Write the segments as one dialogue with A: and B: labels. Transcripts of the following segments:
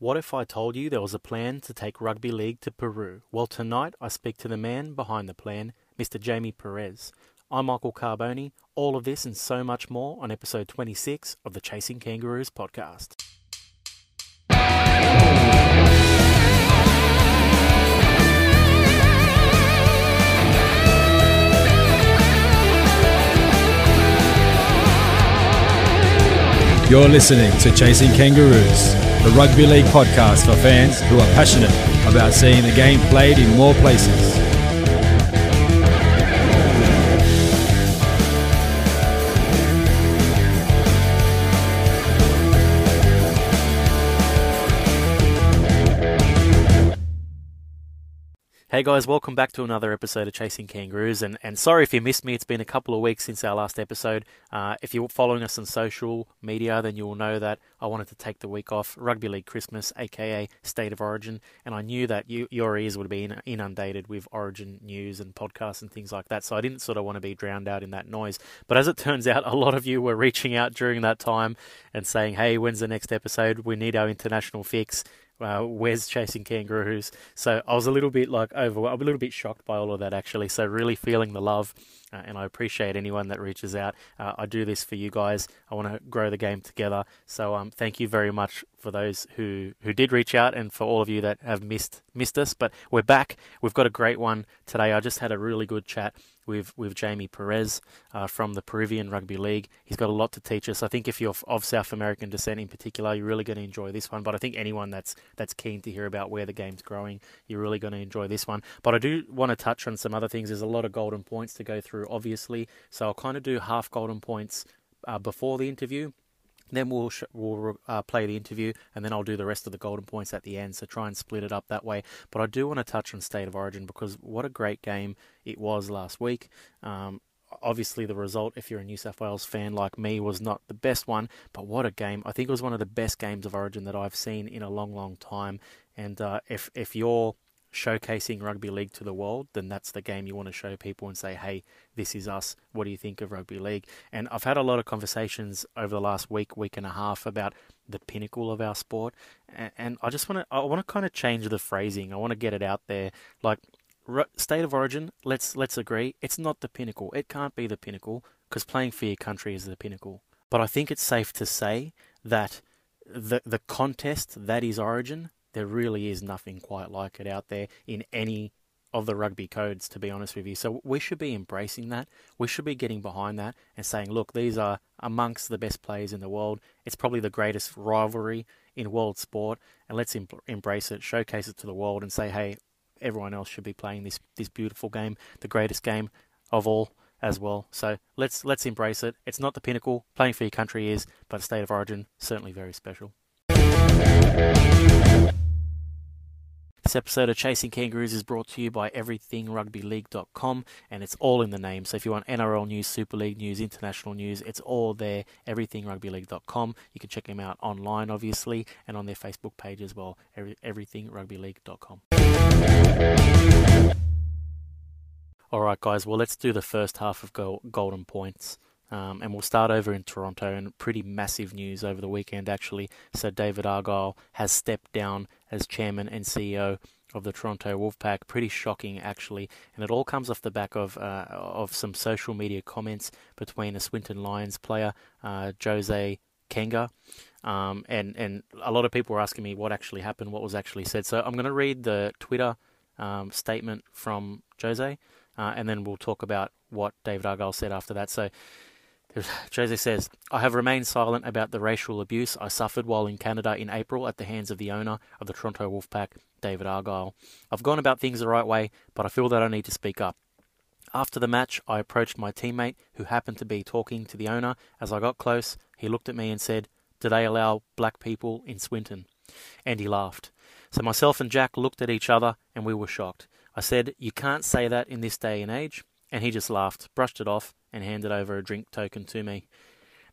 A: What if I told you there was a plan to take rugby league to Peru? Well, tonight I speak to the man behind the plan, Mr. Jamie Perez. I'm Michael Carboni. All of this and so much more on episode 26 of the Chasing Kangaroos podcast.
B: You're listening to Chasing Kangaroos, the rugby league podcast for fans who are passionate about seeing the game played in more places.
A: Hey guys, welcome back to another episode of Chasing Kangaroos. And, and sorry if you missed me, it's been a couple of weeks since our last episode. Uh, if you're following us on social media, then you will know that I wanted to take the week off, Rugby League Christmas, aka State of Origin. And I knew that you, your ears would be inundated with Origin news and podcasts and things like that. So I didn't sort of want to be drowned out in that noise. But as it turns out, a lot of you were reaching out during that time and saying, hey, when's the next episode? We need our international fix uh, where's chasing kangaroos? So I was a little bit like over, a little bit shocked by all of that actually. So really feeling the love, uh, and I appreciate anyone that reaches out. Uh, I do this for you guys. I want to grow the game together. So um, thank you very much for those who who did reach out, and for all of you that have missed missed us. But we're back. We've got a great one today. I just had a really good chat with with Jamie Perez uh, from the Peruvian Rugby League. He's got a lot to teach us. I think if you're of South American descent in particular, you're really going to enjoy this one. But I think anyone that's that's keen to hear about where the game's growing, you're really going to enjoy this one. But I do want to touch on some other things. There's a lot of golden points to go through, obviously. So I'll kind of do half golden points uh, before the interview then we'll sh- we'll uh, play the interview, and then I'll do the rest of the golden points at the end. So try and split it up that way. But I do want to touch on State of Origin because what a great game it was last week. Um, obviously, the result, if you're a New South Wales fan like me, was not the best one. But what a game! I think it was one of the best games of Origin that I've seen in a long, long time. And uh, if if you're showcasing rugby league to the world, then that's the game you want to show people and say, hey, this is us. What do you think of rugby league? And I've had a lot of conversations over the last week, week and a half about the pinnacle of our sport. And I just want to, I want to kind of change the phrasing. I want to get it out there. Like, state of origin, let's, let's agree, it's not the pinnacle. It can't be the pinnacle because playing for your country is the pinnacle. But I think it's safe to say that the, the contest that is origin there really is nothing quite like it out there in any of the rugby codes, to be honest with you. So we should be embracing that. We should be getting behind that and saying, look, these are amongst the best players in the world. It's probably the greatest rivalry in world sport, and let's em- embrace it, showcase it to the world, and say, hey, everyone else should be playing this this beautiful game, the greatest game of all as well. So let's let's embrace it. It's not the pinnacle. Playing for your country is, but state of origin certainly very special. This episode of Chasing Kangaroos is brought to you by everythingrugbyleague.com and it's all in the name. So if you want NRL news, Super League news, international news, it's all there, everythingrugbyleague.com. You can check them out online, obviously, and on their Facebook page as well, everythingrugbyleague.com. All right, guys, well, let's do the first half of Golden Points. Um, and we'll start over in Toronto, and pretty massive news over the weekend, actually. So, David Argyle has stepped down as chairman and CEO of the Toronto Wolfpack. Pretty shocking, actually, and it all comes off the back of uh, of some social media comments between a Swinton Lions player, uh, Jose Kenga, um, and and a lot of people were asking me what actually happened, what was actually said. So I'm going to read the Twitter um, statement from Jose, uh, and then we'll talk about what David Argyle said after that. So. Jose says, I have remained silent about the racial abuse I suffered while in Canada in April at the hands of the owner of the Toronto Wolfpack, David Argyle. I've gone about things the right way, but I feel that I need to speak up. After the match, I approached my teammate, who happened to be talking to the owner. As I got close, he looked at me and said, Do they allow black people in Swinton? And he laughed. So myself and Jack looked at each other and we were shocked. I said, You can't say that in this day and age. And he just laughed, brushed it off, and handed over a drink token to me.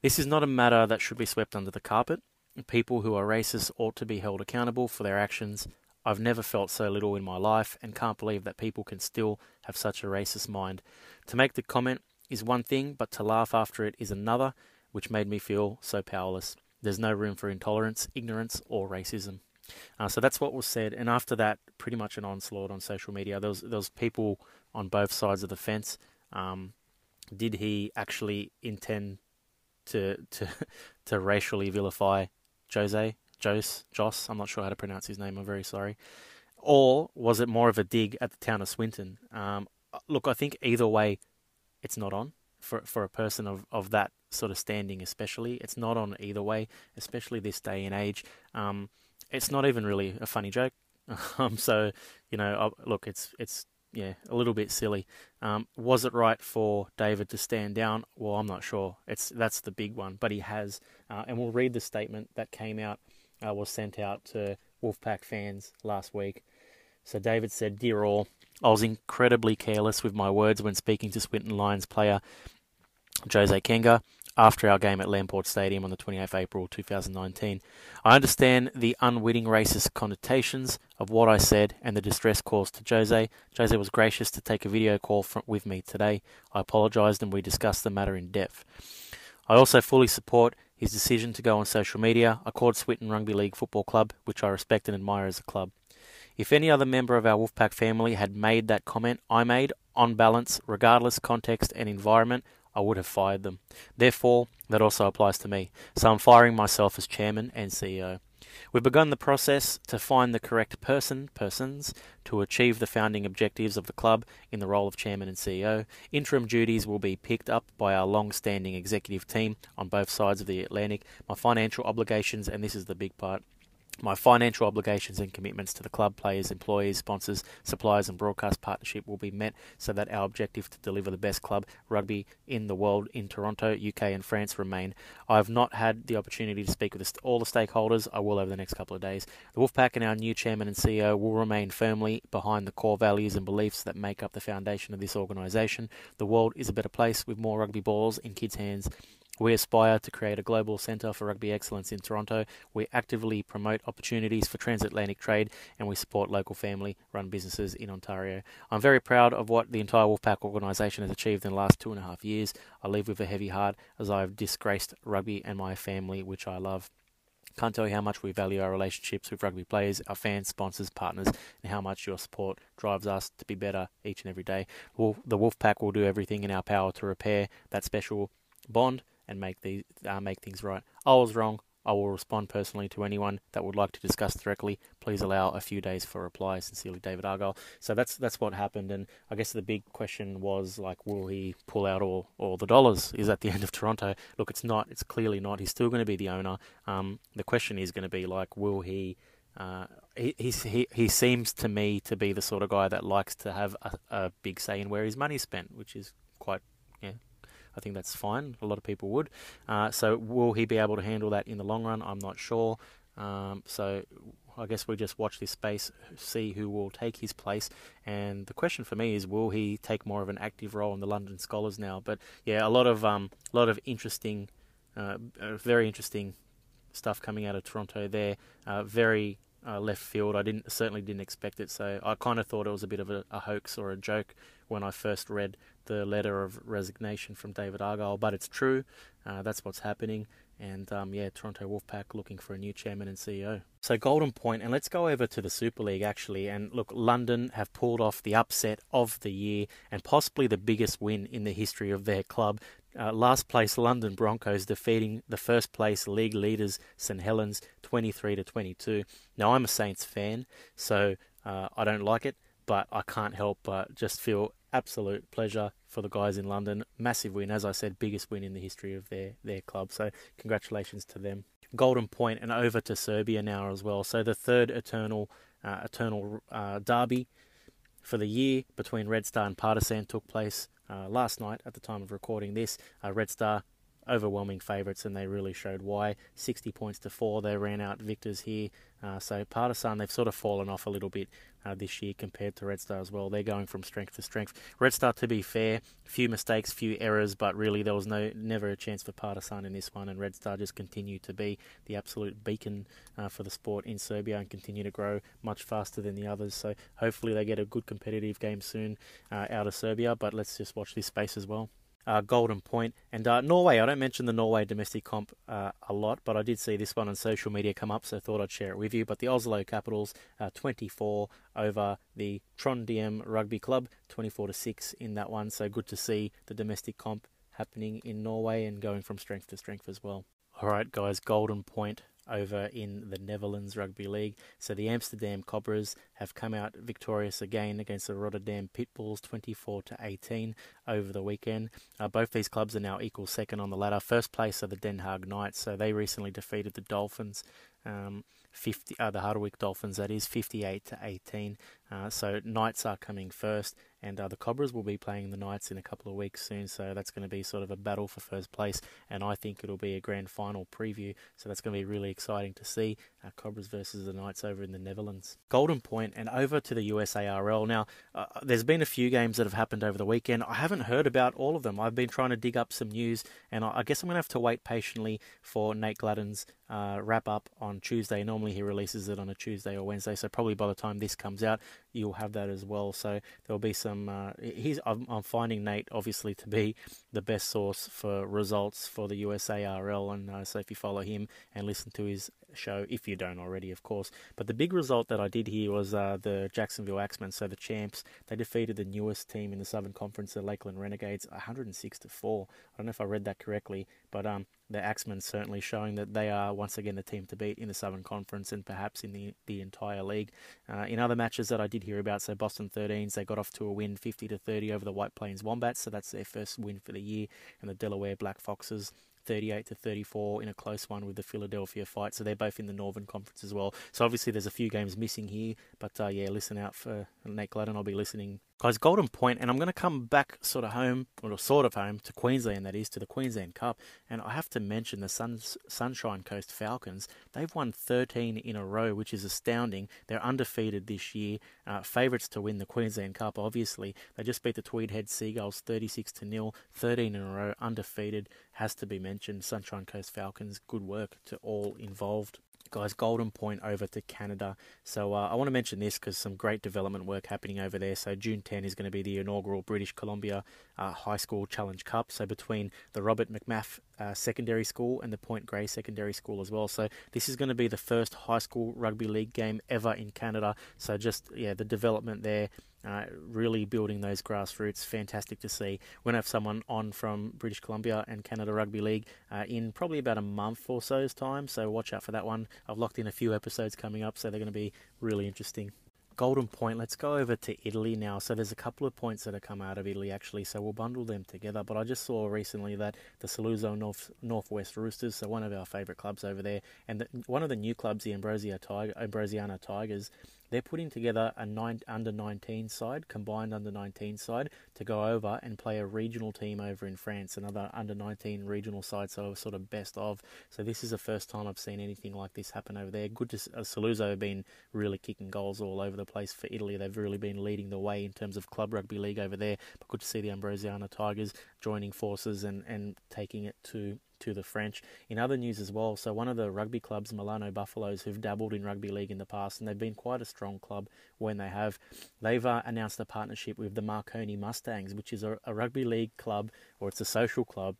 A: This is not a matter that should be swept under the carpet. People who are racist ought to be held accountable for their actions. I've never felt so little in my life and can't believe that people can still have such a racist mind. To make the comment is one thing, but to laugh after it is another, which made me feel so powerless. There's no room for intolerance, ignorance, or racism. Uh, so that's what was said, and after that, pretty much an onslaught on social media. There was there was people on both sides of the fence. Um, did he actually intend to to to racially vilify Jose Jose Joss? I'm not sure how to pronounce his name. I'm very sorry. Or was it more of a dig at the town of Swinton? Um, look, I think either way, it's not on for for a person of, of that sort of standing, especially. It's not on either way, especially this day and age. Um, it's not even really a funny joke. Um, so you know, look, it's it's yeah, a little bit silly. Um, was it right for David to stand down? Well, I'm not sure. It's that's the big one, but he has, uh, and we'll read the statement that came out, uh, was sent out to Wolfpack fans last week. So David said, "Dear all, I was incredibly careless with my words when speaking to Swinton Lions player Jose Kenga after our game at Lamport Stadium on the 28th April 2019. I understand the unwitting racist connotations of what I said and the distress caused to Jose. Jose was gracious to take a video call from, with me today. I apologised and we discussed the matter in depth. I also fully support his decision to go on social media. I called Swinton Rugby League Football Club, which I respect and admire as a club. If any other member of our Wolfpack family had made that comment I made, on balance, regardless context and environment, I would have fired them. Therefore, that also applies to me. So I'm firing myself as chairman and CEO. We've begun the process to find the correct person, persons, to achieve the founding objectives of the club in the role of chairman and CEO. Interim duties will be picked up by our long standing executive team on both sides of the Atlantic. My financial obligations, and this is the big part, my financial obligations and commitments to the club, players, employees, sponsors, suppliers, and broadcast partnership will be met so that our objective to deliver the best club rugby in the world in Toronto, UK, and France remain. I have not had the opportunity to speak with all the stakeholders. I will over the next couple of days. The Wolfpack and our new chairman and CEO will remain firmly behind the core values and beliefs that make up the foundation of this organisation. The world is a better place with more rugby balls in kids' hands we aspire to create a global centre for rugby excellence in Toronto. We actively promote opportunities for transatlantic trade and we support local family run businesses in Ontario. I'm very proud of what the entire Wolfpack organisation has achieved in the last two and a half years. I leave with a heavy heart as I have disgraced rugby and my family, which I love. Can't tell you how much we value our relationships with rugby players, our fans, sponsors, partners, and how much your support drives us to be better each and every day. The Wolfpack will do everything in our power to repair that special bond and make the uh, make things right. I was wrong. I will respond personally to anyone that would like to discuss directly. Please allow a few days for reply. Sincerely, David Argyle. So that's that's what happened, and I guess the big question was like, will he pull out all, all the dollars? Is at the end of Toronto? Look, it's not. It's clearly not. He's still going to be the owner. Um, the question is going to be like, will he? Uh, he, he he seems to me to be the sort of guy that likes to have a, a big say in where his money's spent, which is quite yeah I think that's fine. A lot of people would. Uh, so will he be able to handle that in the long run? I'm not sure. Um, so I guess we just watch this space, see who will take his place. And the question for me is, will he take more of an active role in the London Skolars now? But yeah, a lot of um, a lot of interesting, uh, uh very interesting stuff coming out of Toronto there. Uh, very uh, left field. I didn't certainly didn't expect it, so I kind of thought it was a bit of a, a hoax or a joke when I first read the letter of resignation from David Argyle, but it's true. Uh, that's what's happening. And um, yeah, Toronto Wolfpack looking for a new chairman and CEO. So Golden Point, and let's go over to the Super League actually. And look, London have pulled off the upset of the year and possibly the biggest win in the history of their club. Uh, last place London Broncos defeating the first place league leaders St Helens 23 to 22. Now I'm a Saints fan, so uh, I don't like it, but I can't help but just feel absolute pleasure for the guys in London. Massive win, as I said, biggest win in the history of their, their club. So congratulations to them. Golden Point and over to Serbia now as well. So the third eternal uh, eternal uh, derby for the year between Red Star and Partizan took place uh, last night at the time of recording this. Uh, Red Star overwhelming favourites, and they really showed why. 60 points to four, they ran out victors here. Uh, so Partizan, they've sort of fallen off a little bit uh, this year compared to Red Star as well. They're going from strength to strength. Red Star, to be fair, few mistakes, few errors, but really there was no never a chance for Partizan in this one, and Red Star just continue to be the absolute beacon uh, for the sport in Serbia and continue to grow much faster than the others. So hopefully they get a good competitive game soon uh, out of Serbia, but let's just watch this space as well. Uh, Golden Point, and uh, Norway. I don't mention the Norway domestic comp uh, a lot, but I did see this one on social media come up, so I thought I'd share it with you. But the Oslo Capitals, uh, 24 over the Trondheim Rugby Club, 24 to six in that one. So good to see the domestic comp happening in Norway and going from strength to strength as well. All right, guys, Golden Point over in the Netherlands Rugby League. So the Amsterdam Cobras have come out victorious again against the Rotterdam Pitbulls, 24 to 18 over the weekend. Uh, both these clubs are now equal second on the ladder. First place are the Den Haag Knights, so they recently defeated the Dolphins. Um, 50, uh, the Hardwick Dolphins, that is 58 to 18. Uh, so Knights are coming first, and uh, the Cobras will be playing the Knights in a couple of weeks soon. So that's going to be sort of a battle for first place, and I think it'll be a grand final preview. So that's going to be really exciting to see uh, Cobras versus the Knights over in the Netherlands. Golden Point and over to the USARL. Now, uh, there's been a few games that have happened over the weekend. I haven't heard about all of them. I've been trying to dig up some news, and I, I guess I'm going to have to wait patiently for Nate Gladden's uh, wrap up on Tuesday. Normally he releases it on a Tuesday or Wednesday, so probably by the time this comes out, you'll have that as well. So there'll be some. Uh, he's I'm, I'm, finding Nate obviously to be the best source for results for the USARL, and uh, so if you follow him and listen to his show, if you don't already, of course. But the big result that I did here was uh, the Jacksonville Axemen, so the champs. They defeated the newest team in the Southern Conference, the Lakeland Renegades, 106 to four. I don't know if I read that correctly, but um, the Axemen certainly showing that they are once again the team to beat in the Southern Conference and perhaps in the the entire league. Uh, in other matches that I did hear about, so Boston 13s, they got off to a win 50 to 30 over the White Plains Wombats, so that's their first win for the year, and the Delaware Black Foxes 38 to 34 in a close one with the Philadelphia fight. So they're both in the Northern Conference as well. So obviously there's a few games missing here, but uh, yeah, listen out for Nate Gladden. I'll be listening Guys, Golden Point, and I'm going to come back sort of home, or sort of home, to Queensland, that is, to the Queensland Cup. And I have to mention the Suns, Sunshine Coast Falcons. They've won 13 in a row, which is astounding. They're undefeated this year. Uh, favourites to win the Queensland Cup, obviously. They just beat the Tweed Head Seagulls 36 to 0, 13 in a row, undefeated. Has to be mentioned. Sunshine Coast Falcons, good work to all involved guys, Golden Point over to Canada. So uh, I want to mention this because some great development work happening over there. So June 10 is going to be the inaugural British Columbia uh, High School Challenge Cup. So between the Robert McMath uh, Secondary School and the Point Grey Secondary School as well. So this is going to be the first high school rugby league game ever in Canada. So just yeah, the development there uh, really building those grassroots. Fantastic to see. We're going to have someone on from British Columbia and Canada Rugby League uh, in probably about a month or so's time, so watch out for that one. I've locked in a few episodes coming up, so they're going to be really interesting. Golden Point. Let's go over to Italy now. So there's a couple of points that have come out of Italy actually, so we'll bundle them together. But I just saw recently that the Saluzzo North Northwest Roosters, so one of our favourite clubs over there, and the, one of the new clubs, the Ambrosia Tiger, Ambrosiana Tigers, they're putting together a nine, under 19 side, combined under 19 side, to go over and play a regional team over in France, another under 19 regional side, so sort of best of. So this is the first time I've seen anything like this happen over there. Good to uh, Saluzzo have been really kicking goals all over the place for Italy. They've really been leading the way in terms of club rugby league over there. But good to see the Ambrosiana Tigers joining forces and, and taking it to to the French. In other news as well, so one of the rugby clubs, Milano Buffaloes, who've dabbled in rugby league in the past, and they've been quite a strong club when they have, they've uh, announced a partnership with the Marconi Mustangs, which is a, a rugby league club, or it's a social club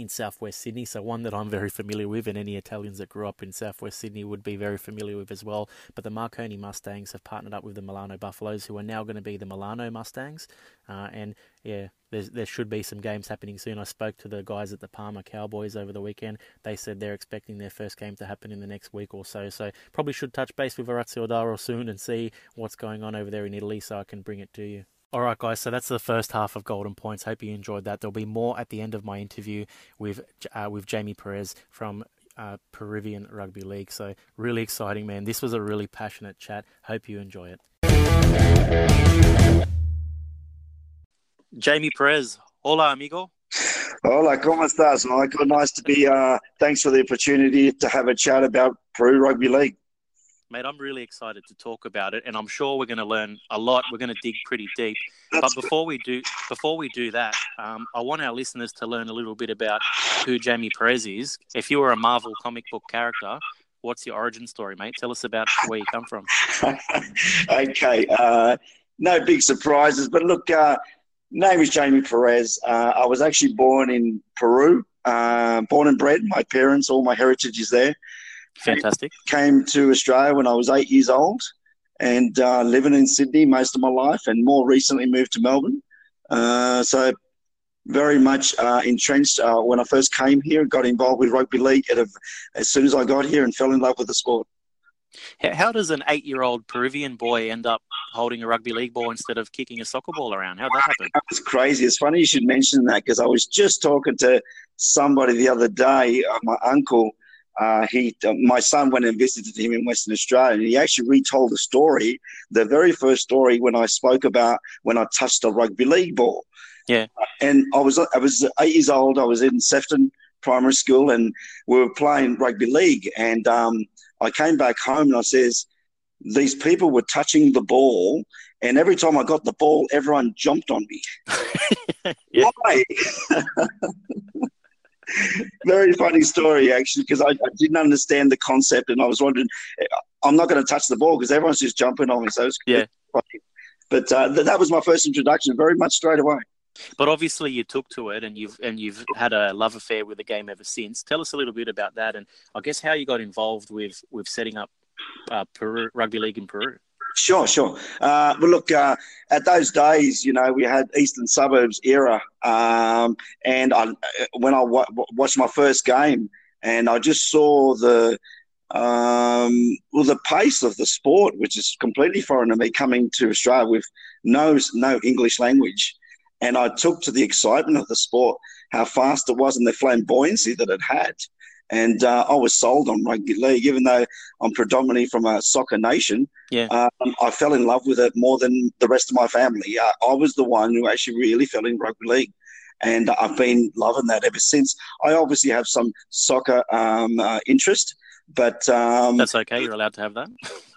A: in southwest Sydney, so one that I'm very familiar with, and any Italians that grew up in southwest Sydney would be very familiar with as well. But the Marconi Mustangs have partnered up with the Milano Buffaloes, who are now going to be the Milano Mustangs. Uh, and yeah, there should be some games happening soon. I spoke to the guys at the Parma Cowboys over the weekend. They said they're expecting their first game to happen in the next week or so. So probably should touch base with Orazio D'Arro soon and see what's going on over there in Italy so I can bring it to you. All right, guys. So that's the first half of Golden Points. Hope you enjoyed that. There'll be more at the end of my interview with uh, with Jamie Perez from uh, Peruvian Rugby League. So really exciting, man. This was a really passionate chat. Hope you enjoy it. Jamie Perez. Hola, amigo.
C: Hola, ¿cómo estás, Michael? Nice to be. Uh, thanks for the opportunity to have a chat about Peru Rugby League
A: mate, I'm really excited to talk about it, and I'm sure we're going to learn a lot. We're going to dig pretty deep. But before we do, before we do that, um, I want our listeners to learn a little bit about who Jamie Perez is. If you were a Marvel comic book character, what's your origin story, mate? Tell us about where you come from.
C: okay, uh, no big surprises, but look. Uh, Name is Jamie Perez. Uh, I was actually born in Peru, uh, born and bred. My parents, all my heritage is there.
A: Fantastic.
C: Came to Australia when I was eight years old and uh, living in Sydney most of my life and more recently moved to Melbourne. Uh, so very much uh, entrenched uh, when I first came here. Got involved with rugby league a, as soon as I got here and fell in love with the sport.
A: How does an eight-year-old Peruvian boy end up holding a rugby league ball instead of kicking a soccer ball around? How'd that happen?
C: It's crazy. It's funny you should mention that because I was just talking to somebody the other day. Uh, my uncle, uh, he, uh, my son went and visited him in Western Australia, and he actually retold the story, the very first story when I spoke about when I touched a rugby league ball.
A: Yeah.
C: And I was I was eight years old. I was in Sefton Primary School, and we were playing rugby league. And um, I came back home, and I says, these people were touching the ball, and every time I got the ball, everyone jumped on me. Why? Very funny story, actually, because I, I, didn't understand the concept, and I was wondering, I'm not going to touch the ball because everyone's just jumping on me. So it's
A: yeah.
C: Funny. But uh, th- that was my first introduction, very much straight away.
A: But obviously, you took to it, and you've and you've had a love affair with the game ever since. Tell us a little bit about that, and I guess how you got involved with with setting up uh, Peru rugby league in Peru.
C: Sure, sure. Uh, well, look, uh, at those days, you know, we had Eastern Suburbs era, um, and I, when I w- watched my first game, and I just saw the um, well, the pace of the sport, which is completely foreign to me, coming to Australia with no no English language, and I took to the excitement of the sport, how fast it was, and the flamboyancy that it had. And uh, I was sold on rugby league, even though I'm predominantly from a soccer nation.
A: Yeah.
C: Um, I fell in love with it more than the rest of my family. Uh, I was the one who actually really fell in rugby league and I've been loving that ever since. I obviously have some soccer um, uh, interest, but um,
A: that's okay. You're allowed to have that.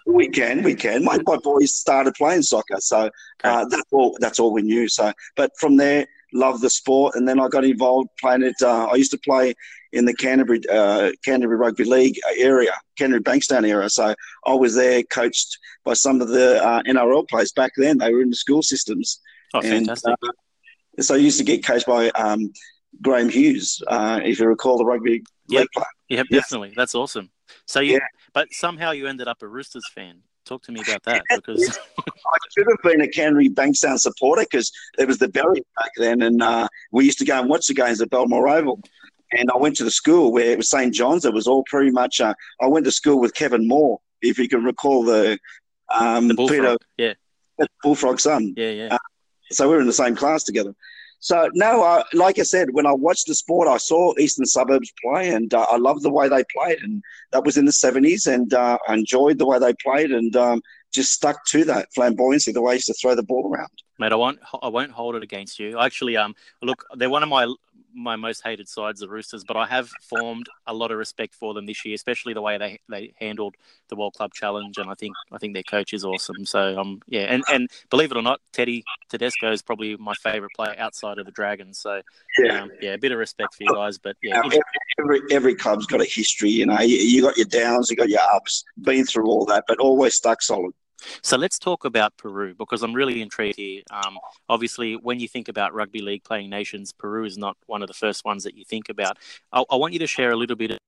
C: we can, we can. My, my boys started playing soccer, so uh, that's all. That's all we knew. So, but from there, loved the sport, and then I got involved playing it. Uh, I used to play in the Canterbury uh, Canterbury Rugby League area, Canterbury Bankstown area. So I was there, coached by some of the uh, NRL players back then. They were in the school systems.
A: Oh, and, fantastic!
C: Uh, so I used to get coached by um, Graeme Hughes, uh, if you recall the rugby
A: yep.
C: league player.
A: Yep, definitely. That's awesome. So you, yeah. but somehow you ended up a Roosters fan. Talk to me about that because
C: I should have been a Canterbury Bankstown supporter because there was the Berry back then, and uh, we used to go and watch the games at Belmore Oval. And I went to the school where it was St John's. It was all pretty much. Uh, I went to school with Kevin Moore, if you can recall the um,
A: the bullfrog. Peter,
C: yeah, bullfrog son.
A: Yeah, yeah. Uh,
C: so we were in the same class together. So no, uh, like I said, when I watched the sport, I saw Eastern Suburbs play, and uh, I loved the way they played, and that was in the seventies, and uh, I enjoyed the way they played, and um, just stuck to that flamboyancy, the way I used to throw the ball around.
A: Mate, I won't, I won't hold it against you. Actually, um, look, they're one of my my most hated sides, the Roosters, but I have formed a lot of respect for them this year, especially the way they, they handled the World Club Challenge, and I think I think their coach is awesome. So um yeah, and, and believe it or not, Teddy Tedesco is probably my favourite player outside of the Dragons. So yeah, um, yeah, a bit of respect for you guys, but yeah,
C: every, every, every club's got a history. You know, you, you got your downs, you got your ups, been through all that, but always stuck solid.
A: So let's talk about Peru because I'm really intrigued here. Um, obviously, when you think about rugby league playing nations, Peru is not one of the first ones that you think about. I, I want you to share a little bit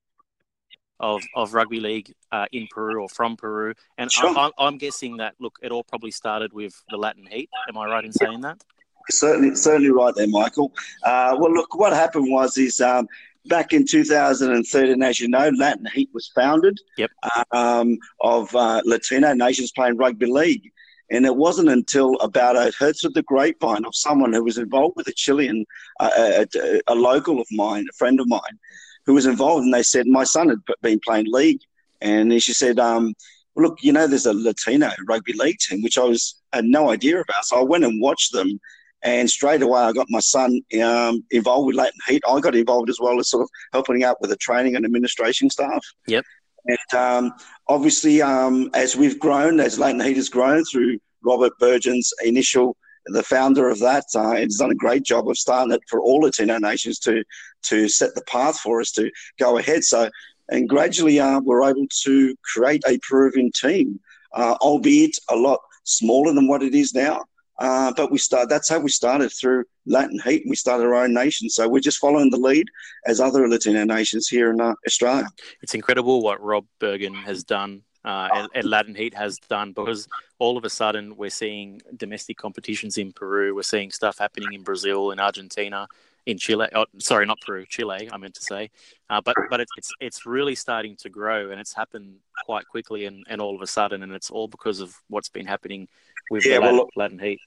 A: of, of rugby league uh, in Peru or from Peru. And sure. I, I'm guessing that, look, it all probably started with the Latin Heat. Am I right in saying that?
C: Certainly, certainly right there, Michael. Uh, well, look, what happened was is um, back in 2013, as you know, Latin Heat was founded
A: yep.
C: um, of uh, Latino nations playing rugby league. And it wasn't until about I heard through the grapevine of someone who was involved with a Chilean, uh, a, a, local of mine, a friend of mine, who was involved. And they said, My son had been playing league. And she said, um, Look, you know, there's a Latino rugby league team, which I was had no idea about. So I went and watched them and straight away, I got my son um, involved with Latin Heat. I got involved as well as sort of helping out with the training and administration staff.
A: Yep.
C: And um, obviously, um, as we've grown, as Latin Heat has grown through Robert Burgin's initial, the founder of that, uh, has done a great job of starting it for all Latino nations to to set the path for us to go ahead. So, and gradually, uh, we're able to create a Peruvian team, uh, albeit a lot smaller than what it is now. Uh, but we start. That's how we started through Latin Heat. We started our own nation, so we're just following the lead as other Latino nations here in uh, Australia.
A: It's incredible what Rob Burgin has done uh, and, Latin Heat has done because all of a sudden we're seeing domestic competitions in Peru, we're seeing stuff happening in Brazil, in Argentina, in Chile. Oh, sorry, not Peru, Chile. I meant to say, uh, but but it's, it's it's really starting to grow, and it's happened quite quickly, and, and all of a sudden, and it's all because of what's been happening with yeah, well, Latin Heat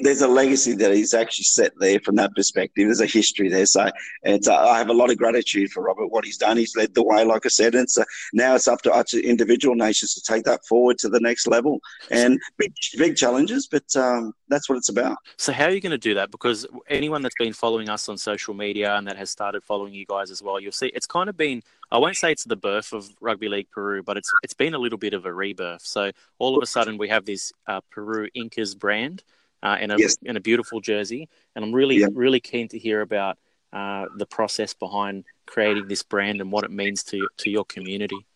C: there's a legacy that he's actually set there from that perspective. There's a history there. So it's, uh, I have a lot of gratitude for Robert, what he's done. He's led the way, like I said. And so now it's up to us individual nations to take that forward to the next level. And big, big challenges, but um, that's what it's about.
A: So, how are you going to do that? Because anyone that's been following us on social media and that has started following you guys as well, you'll see it's kind of been I won't say it's the birth of Rugby League Peru, but it's it's been a little bit of a rebirth. So all of a sudden we have this uh, Peru Incas brand uh, in a yes. in a beautiful jersey. And I'm really yeah. really keen to hear about uh, the process behind creating this brand and what it means to to your community.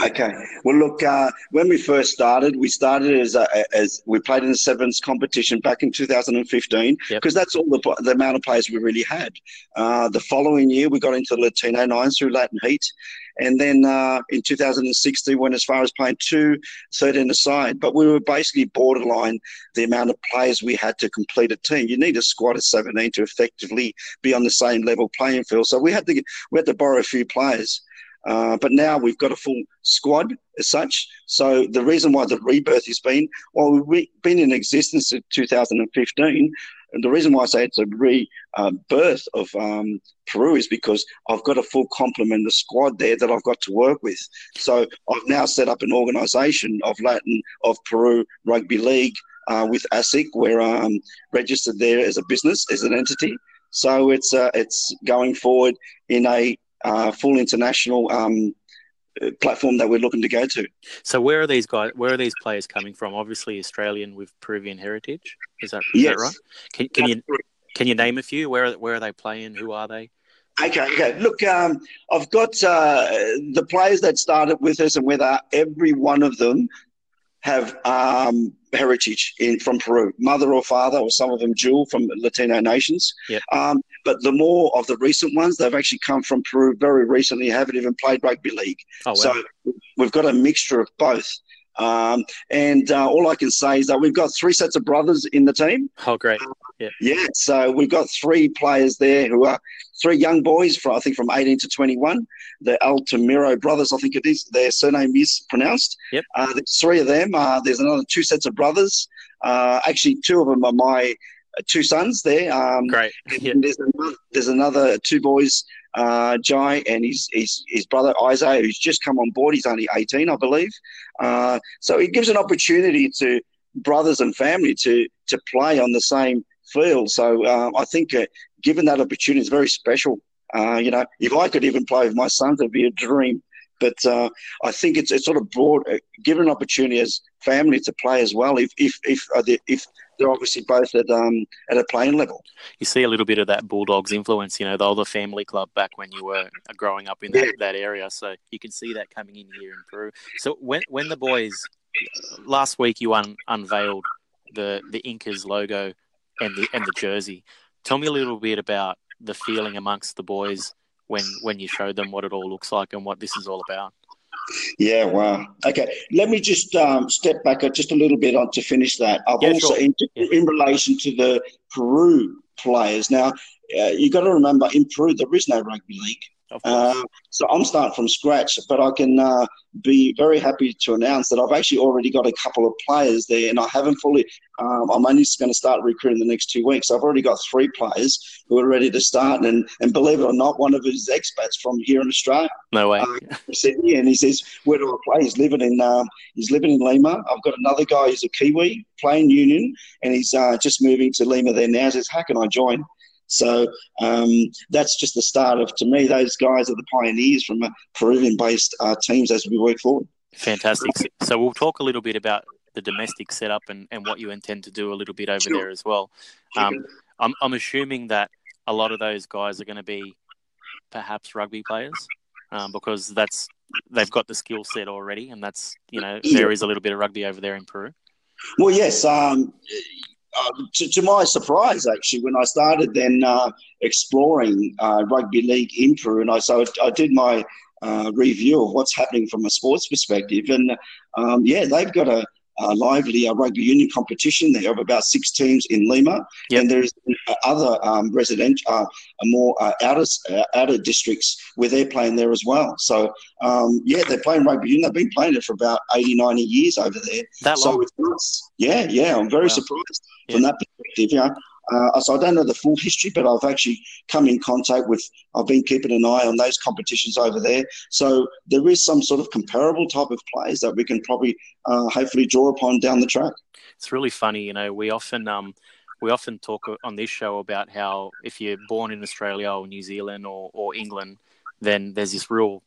C: Okay. Well, look, uh, when we first started, we started as a, as we played in the sevens competition back in 2015 because yep. that's all the, the amount of players we really had. Uh, the following year, we got into the Latino Nines through Latin Heat, and then uh, in 2016 went as far as playing two 13 aside. But we were basically borderline the amount of players we had to complete a team. You need a squad of 17 to effectively be on the same level playing field. So we had to we had to borrow a few players. Uh, but now we've got a full squad as such. So the reason why the rebirth has been, well, we've been in existence since 2015. And the reason why I say it's a rebirth of um, Peru is because I've got a full complement of squad there that I've got to work with. So I've now set up an organisation of Latin of Peru Rugby League uh, with ASIC. We're um, registered there as a business, as an entity. So it's uh, it's going forward in a uh, full international um, platform that we're looking to go to.
A: So where are these guys? Where are these players coming from? Obviously, Australian with Peruvian heritage. Is that, is yes. that right? Can, can you can you name a few? Where where are they playing? Who are they?
C: Okay, okay. Look, um, I've got uh, the players that started with us, and whether every one of them have um, heritage in from Peru, mother or father, or some of them dual from Latino nations.
A: Yep.
C: Um, but the more of the recent ones, they've actually come from Peru very recently, haven't even played rugby league.
A: Oh, wow.
C: So we've got a mixture of both. Um, and uh, all I can say is that we've got three sets of brothers in the team.
A: Oh, great.
C: Yeah. yeah. So we've got three players there who are three young boys, from, I think from 18 to 21. The Altamiro brothers, I think it is. Their surname is pronounced.
A: Yep.
C: Uh, there's three of them. Uh, there's another two sets of brothers. Uh, actually, two of them are my two sons there. Um,
A: Great.
C: Yeah. There's, another, there's another two boys, uh, Jai and his, his, his brother Isaiah, who's just come on board. He's only 18, I believe. Uh, so it gives an opportunity to brothers and family to to play on the same field. So uh, I think uh, given that opportunity, it's very special. Uh, you know, if I could even play with my sons, it'd be a dream. But uh, I think it's it's sort of broad, uh, given an opportunity as family to play as well. If if if uh, if they're obviously both at um at a playing level.
A: You see a little bit of that Bulldogs influence, you know, the older family club back when you were growing up in that, yeah. that area. So you can see that coming in here in Peru. So when when the boys last week you un, unveiled the the Incas logo and the and the jersey. Tell me a little bit about the feeling amongst the boys when when you showed them what it all looks like and what this is all about.
C: Yeah, wow. Okay, let me just um, step back just a little bit on to finish that. I've yeah, also, sure. in, in, relation to the Peru players. Now, uh, you got to remember, in Peru there is no rugby league. Uh, so I'm starting from scratch, but I can uh, be very happy to announce that I've actually already got a couple of players there, and I haven't fully. Um, I'm only going to start recruiting the next two weeks. I've already got three players who are ready to start, and and believe it or not, one of his expats from here in Australia.
A: No way.
C: Uh, Sydney, and he says, "Where do I play?" He's living in um, he's living in Lima. I've got another guy who's a Kiwi playing Union, and he's uh, just moving to Lima there now. He says, "How can I join?" So um, that's just the start of, to me, those guys are the pioneers from Peruvian based uh, teams as we work forward.
A: Fantastic. So we'll talk a little bit about the domestic setup and, and what you intend to do a little bit over sure. there as well. Um, I'm, I'm assuming that a lot of those guys are going to be perhaps rugby players um, because that's they've got the skill set already, and that's you know there is a little bit of rugby over there in Peru.
C: Well, yes. Um, uh, to, to, my surprise, actually, when I started then uh, exploring uh, rugby league in Peru, and I so I did my uh, review of what's happening from a sports perspective, and um, yeah, they've got a, a lively uh, rugby union competition there of about six teams in Lima, yep. and there's other um, resident, uh, more uh, outer uh, outer districts where they're playing there as well. So um, yeah, they're playing rugby union. They've been playing it for about 80, 90 years over there.
A: That long?
C: So yeah, yeah, I'm very wow. surprised yeah. from that perspective. You know, uh, so I don't know the full history, but I've actually come in contact with. I've been keeping an eye on those competitions over there. So there is some sort of comparable type of plays that we can probably uh, hopefully draw upon down the track.
A: It's really funny, you know. We often um, we often talk on this show about how if you're born in Australia or New Zealand or, or England, then there's this real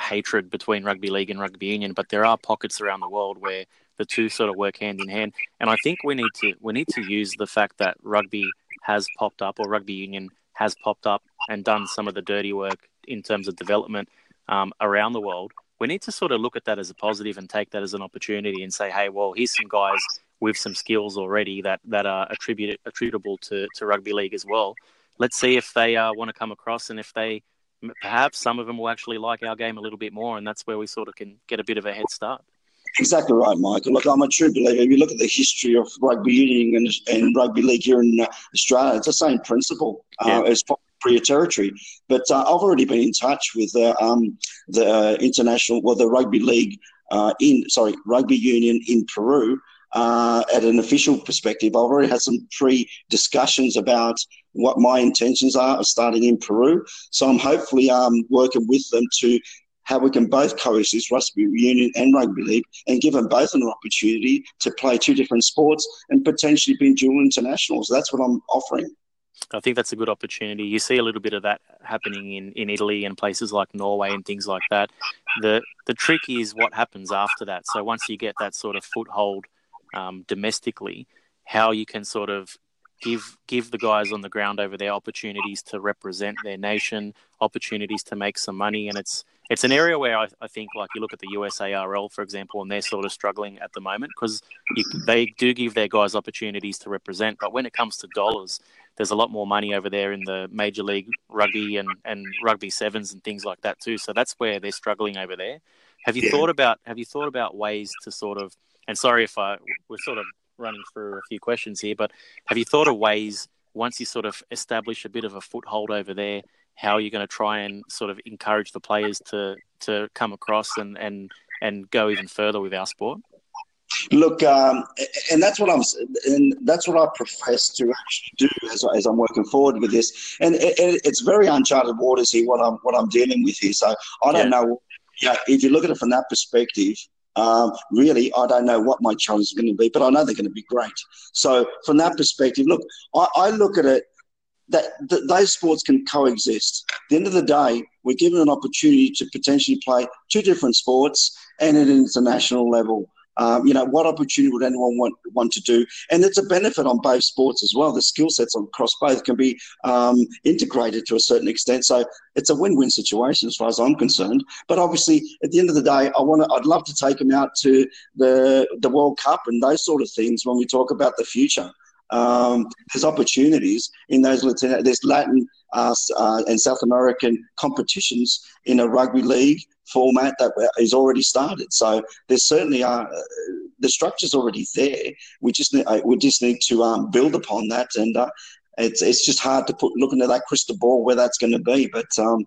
A: hatred between rugby league and rugby union. But there are pockets around the world where the two sort of work hand in hand. And I think we need to we need to use the fact that rugby has popped up or rugby union has popped up and done some of the dirty work in terms of development um, around the world. We need to sort of look at that as a positive and take that as an opportunity and say, hey, well, here's some guys with some skills already that that are attributed attributable to to rugby league as well. Let's see if they uh, want to come across and if they perhaps some of them will actually like our game a little bit more, and that's where we sort of can get a bit of a head start.
C: Exactly right, Michael. Look, I'm a true believer. If you look at the history of rugby union and, and rugby league here in uh, Australia, it's the same principle yeah. uh, as Priya territory. But uh, I've already been in touch with uh, um, the uh, international, well, the rugby league uh, in, sorry, rugby union in Peru. at an official perspective, I've already had some pre discussions about what my intentions are of starting in Peru. So I'm hopefully um, working with them to how we can both coexist rugby union and rugby league and give them both an opportunity to play two different sports and potentially be dual internationals. That's what I'm offering.
A: I think that's a good opportunity. You see a little bit of that happening in, in Italy and places like Norway and things like that. The the trick is what happens after that. So once you get that sort of foothold um, domestically, how you can sort of give give the guys on the ground over there opportunities to represent their nation, opportunities to make some money, and it's it's an area where I, I think, like you look at the USARL, for example, and they're sort of struggling at the moment because they do give their guys opportunities to represent, but when it comes to dollars, there's a lot more money over there in the major league rugby and, and rugby sevens and things like that too. So that's where they're struggling over there. Have you yeah. thought about have you thought about ways to sort of and sorry if I we're sort of running through a few questions here, but have you thought of ways once you sort of establish a bit of a foothold over there, how are you're going to try and sort of encourage the players to to come across and and and go even further with our sport?
C: Look, um, and that's what I'm, and that's what I profess to actually do as, as I'm working forward with this. And it, it, it's very uncharted waters here. What I'm what I'm dealing with here. So I don't yeah. know. Yeah, if you look at it from that perspective, um, really, I don't know what my challenge are going to be, but I know they're going to be great. So, from that perspective, look, I, I look at it that, that those sports can coexist. At the end of the day, we're given an opportunity to potentially play two different sports and at an international level. Um, you know, what opportunity would anyone want want to do? And it's a benefit on both sports as well. The skill sets across both can be um, integrated to a certain extent. So it's a win-win situation as far as I'm concerned. But obviously, at the end of the day, I want to. I'd love to take them out to the the World Cup and those sort of things when we talk about the future. Um, there's opportunities in those Latin, there's Latin uh, uh, and South American competitions in a rugby league format that is already started. So there's certainly uh, the structure's already there. We just need, uh, we just need to um, build upon that, and uh, it's it's just hard to put look into that crystal ball where that's going to be. But um,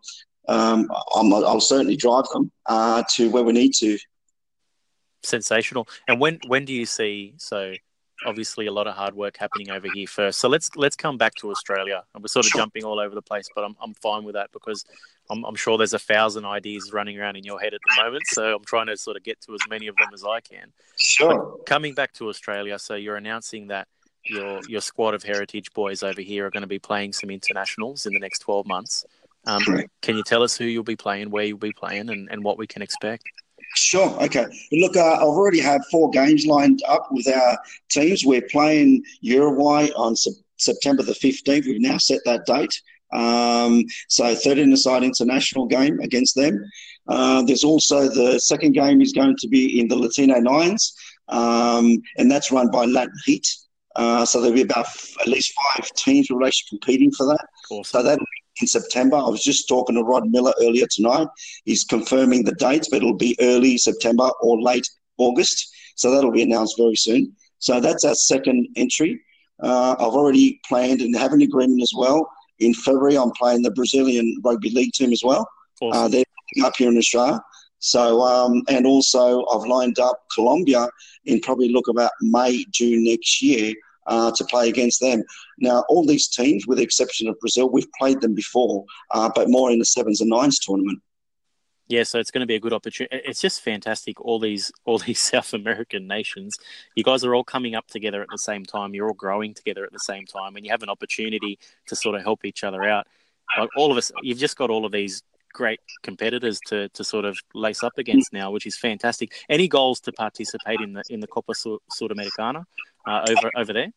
C: um, i will certainly drive them uh, to where we need to.
A: Sensational. And when when do you see so? Obviously a lot of hard work happening over here first. So let's let's come back to Australia. And we're sort of jumping all over the place, but I'm I'm fine with that because I'm, I'm sure there's a thousand ideas running around in your head at the moment. So I'm trying to sort of get to as many of them as I can.
C: Sure.
A: But coming back to Australia, so you're announcing that your your squad of heritage boys over here are going to be playing some internationals in the next 12 months. Um, can you tell us who you'll be playing, where you'll be playing, and, and what we can expect?
C: Sure. Okay. Look, uh, I've already had four games lined up with our teams. We're playing Uruguay on se- September the 15th. We've now set that date. Um, so 13 aside international game against them. Uh, there's also the second game is going to be in the Latino Nines, um, and that's run by Latin Heat. Uh, so there'll be about f- at least five teams will actually competing for that.
A: Awesome.
C: So that in September. I was just talking to Rod Miller earlier tonight. He's confirming the dates, but it'll be early September or late August. So that'll be announced very soon. So that's our second entry. Uh, I've already planned and have an agreement as well. In February, I'm playing the Brazilian rugby league team as well.
A: Awesome.
C: Uh, they're up here in Australia. So, um, and also I've lined up Colombia in probably look about May, June next year uh, to play against them. Now, all these teams, with the exception of Brazil, we've played them before, uh, but more in the sevens and nines tournament.
A: Yeah, so it's going to be a good opportunity. It's just fantastic. All these, all these South American nations, you guys are all coming up together at the same time. You're all growing together at the same time, and you have an opportunity to sort of help each other out. Like all of us, you've just got all of these great competitors to, to sort of lace up against now, which is fantastic. Any goals to participate in the in the Copa Sudamericana uh, over over there?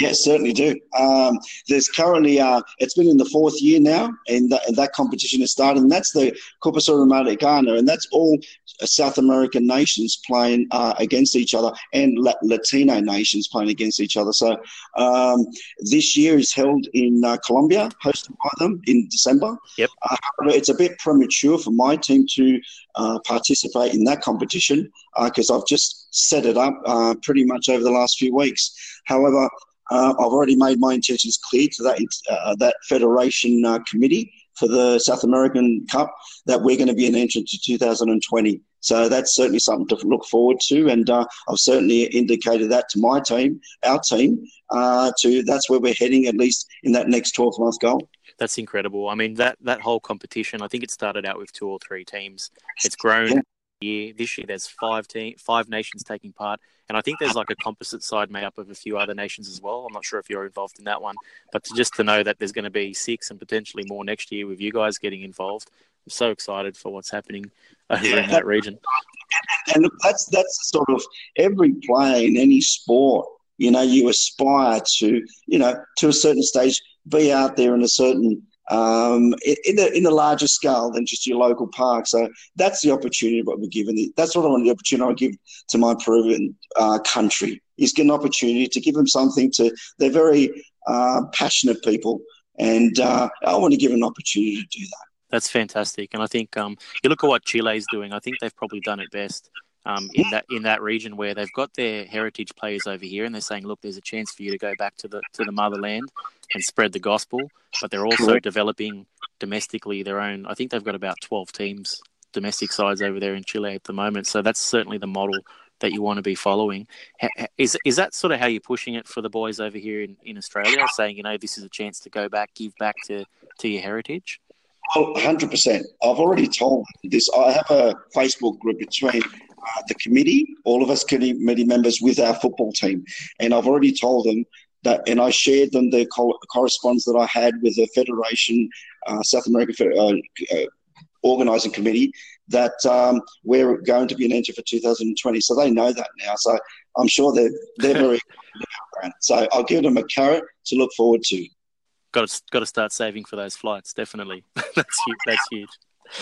C: Yes, certainly do. Um, there's currently, uh, it's been in the fourth year now, and, th- and that competition has started, and that's the Copa Sudamericana, and that's all South American nations playing uh, against each other and La- Latino nations playing against each other. So um, this year is held in uh, Colombia, hosted by them in December.
A: Yep.
C: Uh, it's a bit premature for my team to uh, participate in that competition because I've just set it up uh, pretty much over the last few weeks. However, uh, I've already made my intentions clear to that uh, that federation uh, committee for the South American Cup that we're going to be an entrant to 2020. So that's certainly something to look forward to, and uh, I've certainly indicated that to my team, our team, uh, to that's where we're heading at least in that next 12 month goal.
A: That's incredible. I mean that that whole competition. I think it started out with two or three teams. It's grown. Yeah year. This year, there's five team, five nations taking part, and I think there's like a composite side made up of a few other nations as well. I'm not sure if you're involved in that one, but to, just to know that there's going to be six and potentially more next year with you guys getting involved, I'm so excited for what's happening over yeah, in that region.
C: And that's that's sort of every player in any sport. You know, you aspire to, you know, to a certain stage, be out there in a certain um, in, the, in a larger scale than just your local park. So that's the opportunity what we're given. That's what I want the opportunity I give to my Peruvian uh, country is get an opportunity to give them something to. They're very uh, passionate people, and uh, I want to give an opportunity to do that.
A: That's fantastic, and I think um, you look at what Chile is doing. I think they've probably done it best um, in that in that region where they've got their heritage players over here, and they're saying, "Look, there's a chance for you to go back to the to the motherland and spread the gospel." But they're also developing domestically their own. I think they've got about twelve teams, domestic sides over there in Chile at the moment. So that's certainly the model that you want to be following. Is is that sort of how you're pushing it for the boys over here in, in Australia, saying, you know, this is a chance to go back, give back to to your heritage?
C: Oh, 100%. I've already told this. I have a Facebook group between uh, the committee, all of us committee members with our football team. And I've already told them that, and I shared them the co- correspondence that I had with the Federation, uh, South American uh, uh, Organising Committee, that um, we're going to be an entry for 2020. So they know that now. So I'm sure they're, they're very excited So I'll give them a carrot to look forward to.
A: Got to, got to start saving for those flights, definitely. that's huge. That's huge.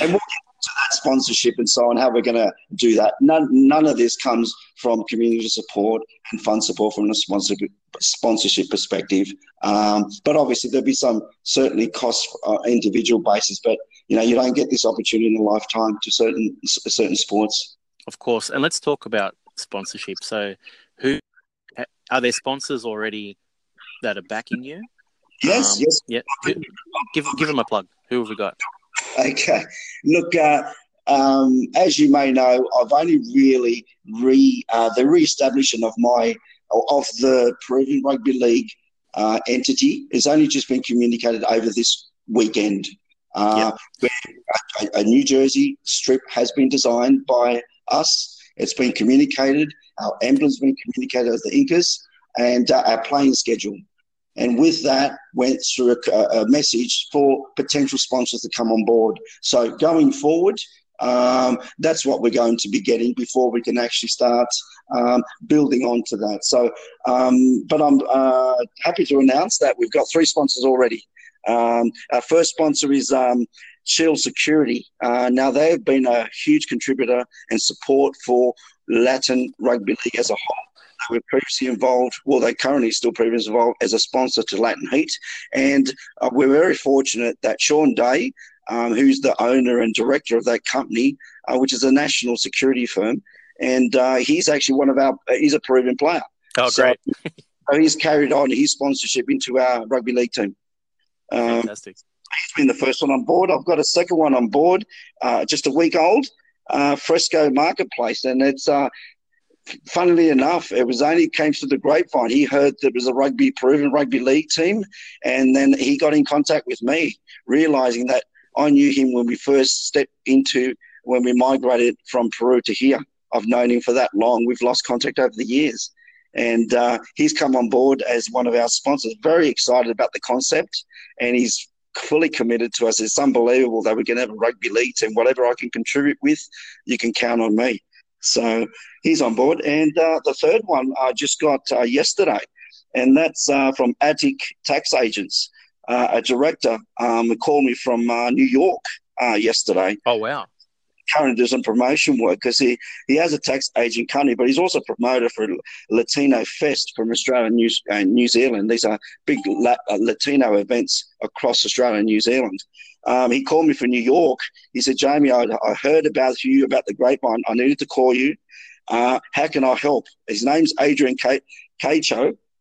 C: And we'll to that sponsorship and so on, how we're going to do that. None, none of this comes from community support and fund support from a sponsorship, sponsorship perspective. Um, but obviously, there'll be some certainly costs on uh, individual basis. But you know, you don't get this opportunity in a lifetime to certain certain sports.
A: Of course, and let's talk about sponsorship. So, who are there sponsors already that are backing you?
C: Yes, um, yes.
A: Yeah. Give give them a plug. Who have we got?
C: Okay. Look, uh, um, as you may know, I've only really re uh, the re-establishment of my of the Peruvian Rugby League uh, entity has only just been communicated over this weekend. Uh, yep. a, a, New Jersey strip has been designed by us. It's been communicated. Our emblem's been communicated as the Incas, and uh, our playing schedule. And with that, went through a, a, message for potential sponsors to come on board. So going forward, um, that's what we're going to be getting before we can actually start um, building onto that. So, um, but I'm uh, happy to announce that we've got three sponsors already. Um, our first sponsor is um, Shield Security. Uh, now, they have been a huge contributor and support for Latin rugby league as a whole they were previously involved, well, they currently still previously involved as a sponsor to Latin Heat. And uh, we're very fortunate that Sean Day, um, who's the owner and director of that company, uh, which is a national security firm, and uh, he's actually one of our, he's a Peruvian player.
A: Oh,
C: So-
A: great.
C: So he's carried on his sponsorship into our rugby league team. Um,
A: Fantastic.
C: he's been the first one on board. I've got a second one on board, uh, just a week old, uh, Fresco Marketplace, and it's uh, funnily enough, it was only came through the grapevine. He heard there was a rugby Peruvian rugby league team, and then he got in contact with me, realizing that I knew him when we first stepped into when we migrated from Peru to here. I've known him for that long. We've lost contact over the years. And uh, he's come on board as one of our sponsors. Very excited about the concept, and he's fully committed to us. It's unbelievable that we can have a rugby league team. Whatever I can contribute with, you can count on me. So he's on board. And uh, the third one I just got uh, yesterday, and that's uh, from Attic Tax Agents. Uh, a director um, called me from uh, New York uh, yesterday
A: Oh, wow.
C: currently doing some promotion work because he, he has a tax agent company, but he's also promoter for Latino Fest from Australia and New, uh, New Zealand. These are big La- uh, Latino events across Australia and New Zealand. Um, he called me from New York. He said, Jamie, I, I heard about you, about the grapevine. I needed to call you. Uh, how can I help? His name's Adrian K-.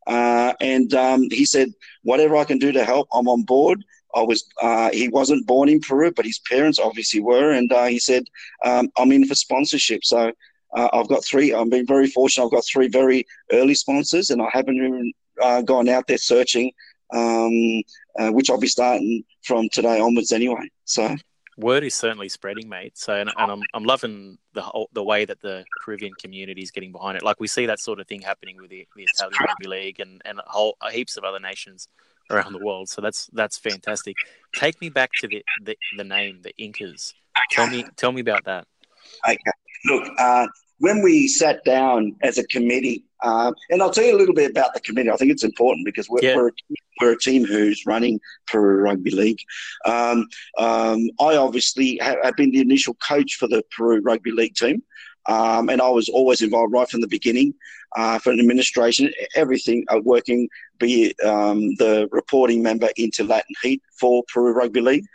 C: Uh, and um, he said, whatever I can do to help, I'm on board. I was uh, he wasn't born in Peru, but his parents obviously were, and uh, he said um, I'm in for sponsorship. So uh, I've got three. I've been very fortunate. I've got three very early sponsors, and I haven't even uh, gone out there searching, um, uh, which I'll be starting from today onwards anyway. So
A: Word is certainly spreading, mate. So, and, and I'm I'm loving the whole, the way that the Peruvian community is getting behind it. Like we see that sort of thing happening with the, the Italian rugby league and and whole heaps of other nations around the world. So that's that's fantastic. Take me back to the the, the name, the Incas. Tell me tell me about that.
C: Okay. Look, uh, when we sat down as a committee, uh, and I'll tell you a little bit about the committee. I think it's important because we're,
A: Yeah.
C: we're, we're a team who's running Peru Rugby League. Um, um, I obviously have, have been the initial coach for the Peru Rugby League team. Um, and I was always involved right from the beginning uh, for administration, everything uh, working, be it um, the reporting member into Latin Heat for Peru Rugby League.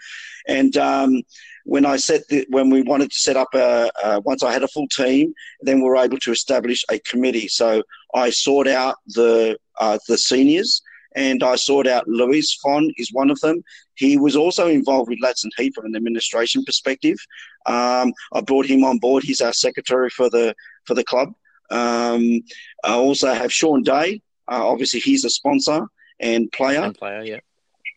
C: And um, when I set the, when we wanted to set up a, uh, once I had a full team, then we were able to establish a committee. So I sought out the uh, the seniors, and I sought out Luis Fon is one of them. He was also involved with Latin Heat from an administration perspective. Um, I brought him on board. He's our secretary for the for the club. Um, I also have Sean Day. Uh, obviously, he's a sponsor and player
A: And player, yeah.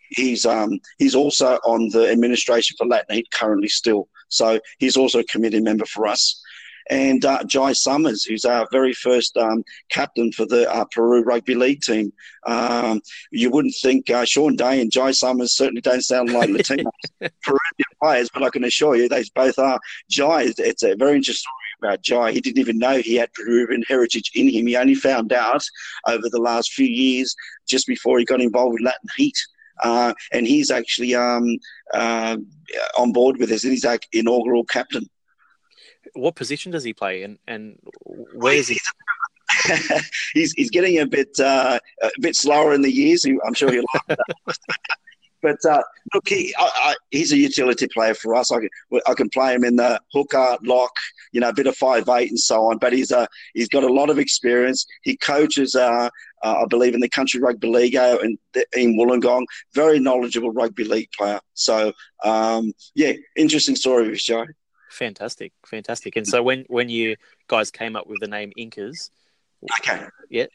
C: he's um he's also on the administration for Latin Heat currently still. So he's also a committee member for us. And uh, Jai Summers, who's our very first um, captain for the uh, Peru Rugby League team. Um, you wouldn't think uh, Sean Day and Jai Summers certainly don't sound like Latino Peruvian players, but I can assure you they both are. Jai, it's a very interesting story about Jai. He didn't even know he had Peruvian heritage in him. He only found out over the last few years, just before he got involved with Latin Heat. Uh, and he's actually um, uh, on board with us. He's our inaugural captain.
A: What position does he play, and and where is he?
C: he's he's getting a bit uh, a bit slower in the years. I'm sure he'll like that. But uh, look, he, I, I, he's a utility player for us. I can, I can play him in the hooker, lock, you know, a bit of five eight and so on. But he's a he's got a lot of experience. He coaches, uh, uh, I believe, in the country rugby league out in, in Wollongong. Very knowledgeable rugby league player. So um, yeah, interesting story with Joe.
A: Fantastic, fantastic. And so when when you guys came up with the name Incas,
C: Okay.
A: Yeah.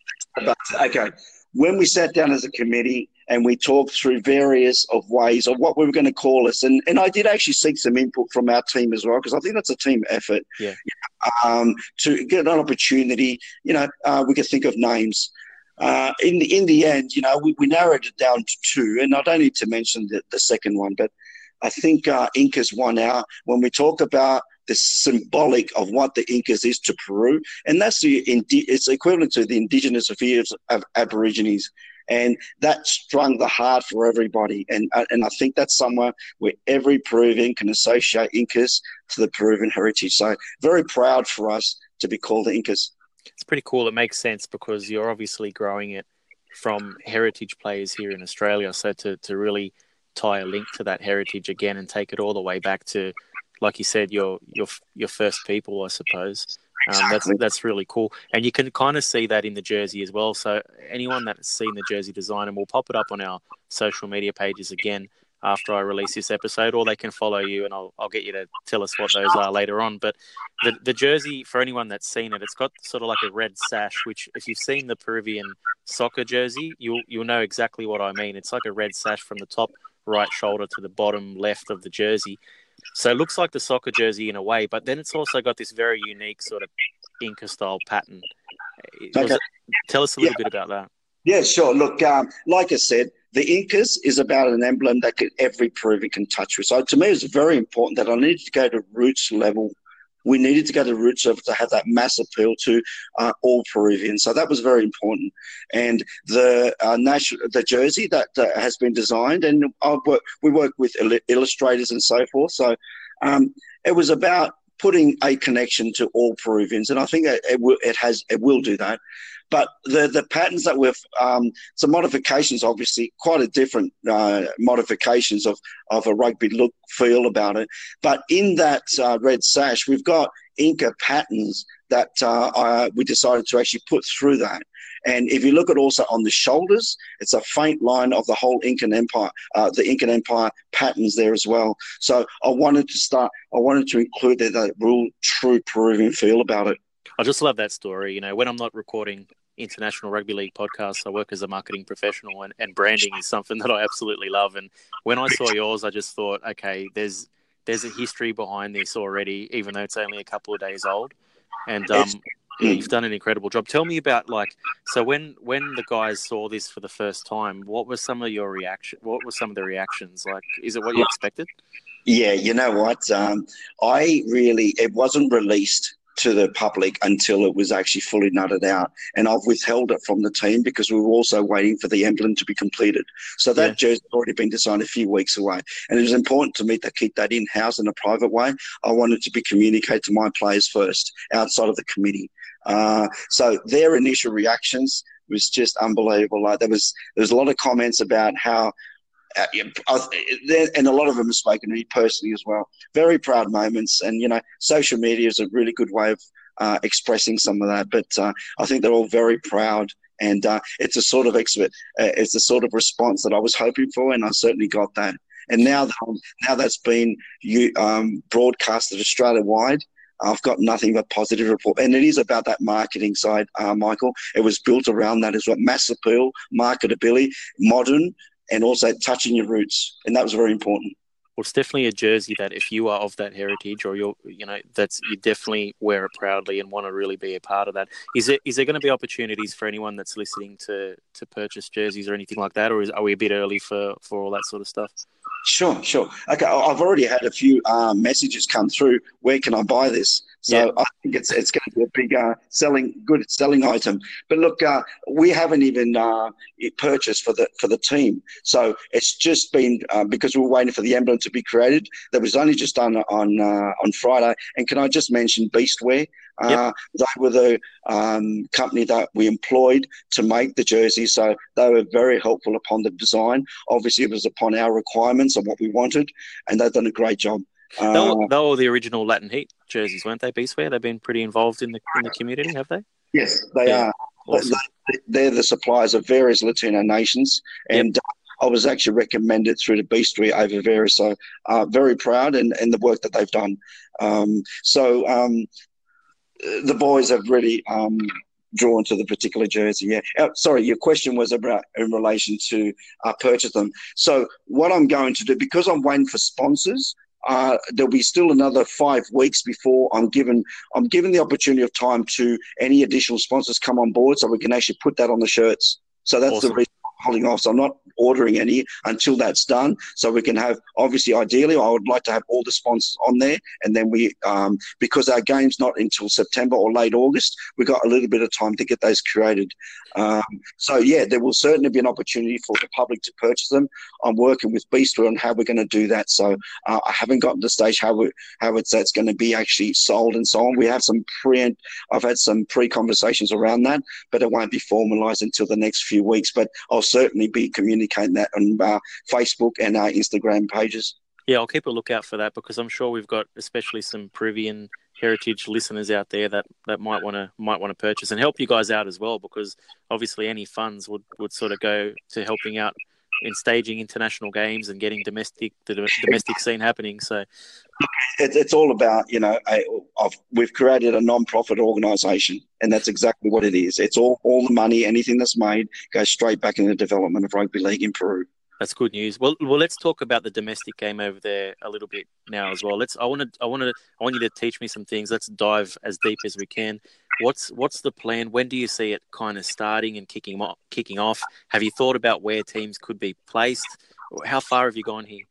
C: But, okay. When we sat down as a committee and we talked through various of ways of what we were going to call us, and, and I did actually seek some input from our team as well because I think that's a team effort.
A: Yeah.
C: Um, to get an opportunity, you know, uh, we could think of names. Uh, in the in the end, you know, we, we narrowed it down to two, and I don't need to mention the, the second one, but I think uh, Incas won out when we talk about the symbolic of what the Incas is to Peru, and that's the it's equivalent to the indigenous affairs of Aborigines, and that strung the heart for everybody, and uh, and I think that's somewhere where every Peruvian can associate Incas to the Peruvian heritage. So very proud for us to be called the Incas.
A: It's pretty cool. It makes sense because you're obviously growing it from heritage players here in Australia. So to, to really tie a link to that heritage again and take it all the way back to, like you said, your your your first people, I suppose. Um, that's that's really cool, and you can kind of see that in the jersey as well. So anyone that's seen the jersey design, and we'll pop it up on our social media pages again after I release this episode, or they can follow you, and I'll I'll get you to tell us what those are later on. But the the jersey for anyone that's seen it, it's got sort of like a red sash, which if you've seen the Peruvian soccer jersey, you'll you'll know exactly what I mean. It's like a red sash from the top right shoulder to the bottom left of the jersey. So it looks like the soccer jersey in a way, but then it's also got this very unique sort of Inca style pattern. Okay. It, tell us a little yeah. bit about that.
C: Yeah, sure. Look, um, like I said, the Incas is about an emblem that every Peruvian can touch with. So to me, it's very important that I needed to go to roots level we needed to go to roots of to have that mass appeal to uh, all Peruvians. So that was very important. And the uh, national, the jersey that has been designed, and we work with illustrators and so forth. So um, it was about putting a connection to all Peruvians, and I think it, it, it has it will do that. But the the patterns that we've um, some modifications, obviously, quite a different uh, modifications of of a rugby look feel about it. But in that uh, red sash, we've got Inca patterns that uh, we decided to actually put through that. And if you look at also on the shoulders, it's a faint line of the whole Incan Empire, uh, the Incan Empire patterns there as well. So I wanted to start, I wanted to include that, that real true Peruvian feel about it.
A: I just love that story. You know, when I'm not recording international rugby league podcast. I work as a marketing professional, and, and branding is something that I absolutely love. And when I saw yours, I just thought, okay, there's there's a history behind this already, even though it's only a couple of days old. And um, you've done an incredible job. Tell me about like so when when the guys saw this for the first time, what were some of your reaction? What were some of the reactions? Like, is it what you expected?
C: Yeah, you know what? Um, I really it wasn't released to the public until it was actually fully nutted out. And I've withheld it from the team because we were also waiting for the emblem to be completed. So that yeah. jersey had already been designed a few weeks away. And it was important to me to keep that in house in a private way. I wanted to be communicated to my players first outside of the committee. Uh, so their initial reactions was just unbelievable. Like there was there was a lot of comments about how and a lot of them have spoken to me personally as well. Very proud moments, and you know, social media is a really good way of uh, expressing some of that. But uh, I think they're all very proud, and uh, it's a sort of expert, uh, it's a sort of response that I was hoping for, and I certainly got that. And now, now that's been you um, broadcasted Australia wide. I've got nothing but positive report, and it is about that marketing side, uh, Michael. It was built around that as well: mass appeal, marketability, modern, and also touching your roots, and that was very important.
A: Well, it's definitely a jersey that if you are of that heritage, or you're, you know, that's you definitely wear it proudly and want to really be a part of that. Is it is there going to be opportunities for anyone that's listening to to purchase jerseys or anything like that, or is, are we a bit early for for all that sort of stuff?
C: Sure, sure. Okay, I've already had a few um, messages come through. Where can I buy this? So yeah. I think it's it's going to be a big uh, selling, good selling item. But look, uh, we haven't even uh, purchased for the for the team. So it's just been uh, because we were waiting for the emblem to be created. That was only just done on uh, on Friday. And can I just mention Beastwear? Uh, yep. They were the um, company that we employed to make the jersey, so they were very helpful upon the design. Obviously, it was upon our requirements and what we wanted, and they've done a great job.
A: Uh, they, were, they were the original Latin Heat jerseys, weren't they? Beastwear. They've been pretty involved in the in the community, have they?
C: Yes, they yeah. are. Awesome. They're the suppliers of various Latino nations, and yep. I was actually recommended through the Beastwear over various. So, uh, very proud and, and the work that they've done. Um, so, um, the boys have really um, drawn to the particular jersey. Yeah. Uh, sorry, your question was about in relation to uh, purchase them. So what I'm going to do because I'm waiting for sponsors. Uh, there'll be still another five weeks before I'm given I'm given the opportunity of time to any additional sponsors come on board, so we can actually put that on the shirts. So that's awesome. the reason holding off. So I'm not ordering any until that's done. So we can have, obviously, ideally, I would like to have all the sponsors on there. And then we, um, because our game's not until September or late August, we've got a little bit of time to get those created. Um, so, yeah, there will certainly be an opportunity for the public to purchase them. I'm working with Beastwear on how we're going to do that. So uh, I haven't gotten to the stage how, we, how it's, that's going to be actually sold and so on. We have some pre, I've had some pre conversations around that, but it won't be formalized until the next few weeks. But I'll certainly be communicating that on uh, Facebook and our Instagram pages.
A: Yeah, I'll keep a lookout for that because I'm sure we've got especially some Peruvian heritage listeners out there that, that might want to might want to purchase and help you guys out as well because obviously any funds would, would sort of go to helping out in staging international games and getting domestic the domestic scene happening. So
C: it, it's all about you know we've created a non-profit organisation, and that's exactly what it is. It's all all the money, anything that's made goes straight back in the development of rugby league in Peru.
A: That's good news. Well, well, let's talk about the domestic game over there a little bit now as well. Let's. I want to. I want to. I want you to teach me some things. Let's dive as deep as we can. What's What's the plan? When do you see it kind of starting and kicking off? Kicking off. Have you thought about where teams could be placed? How far have you gone here?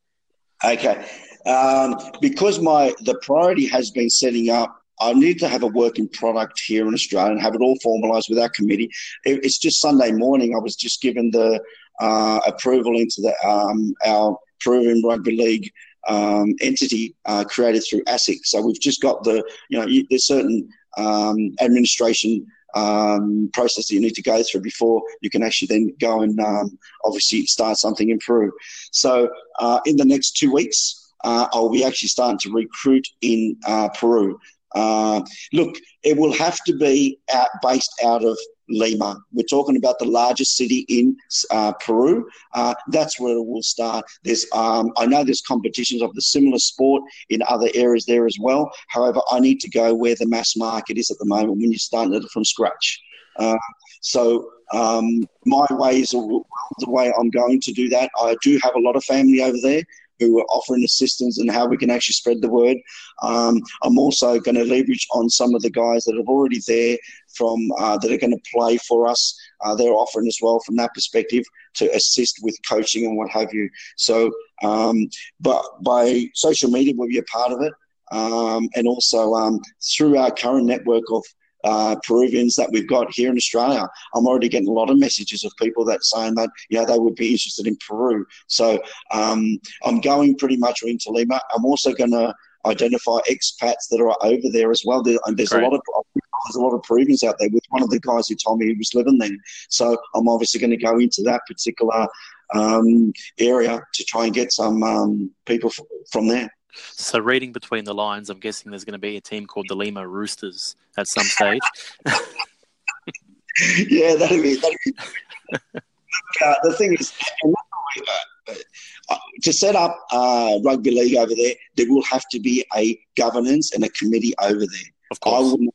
C: Okay, um, because my the priority has been setting up I need to have a working product here in Australia and have it all formalised with our committee. It, it's just Sunday morning. I was just given the uh, approval into the um, our Peruvian Rugby League um, entity uh, created through ASIC. So we've just got the, you know, you, there's certain um, administration um, process that you need to go through before you can actually then go and um, obviously start something in Peru. So uh, in the next two weeks, uh, I'll be actually starting to recruit in uh, Peru. Uh, look, it will have to be out, based out of Lima. We're talking about the largest city in uh, Peru. Uh, that's where it will start. There's, um, I know there's competitions of the similar sport in other areas there as well. However, I need to go where the mass market is at the moment when you're starting it from scratch. Uh, so um, my way is the way I'm going to do that. I do have a lot of family over there who are offering assistance and how we can actually spread the word. Um, I'm also going to leverage on some of the guys that are already there from uh, that are going to play for us. Uh, they're offering as well from that perspective to assist with coaching and what have you. So, um, but by social media, we'll be a part of it. Um, and also um, through our current network of uh, Peruvians that we've got here in Australia. I'm already getting a lot of messages of people that saying that know they would be interested in Peru. So um, I'm going pretty much into Lima. I'm also going to identify expats that are over there as well. There, and there's Great. a lot of there's a lot of Peruvians out there. With one of the guys who told me he was living there, so I'm obviously going to go into that particular um, area to try and get some um, people f- from there.
A: So, reading between the lines, I'm guessing there's going to be a team called the Lima Roosters at some stage.
C: yeah, that'd be. That'd be uh, the thing is, uh, uh, to set up uh, rugby league over there, there will have to be a governance and a committee over there.
A: Of course. I will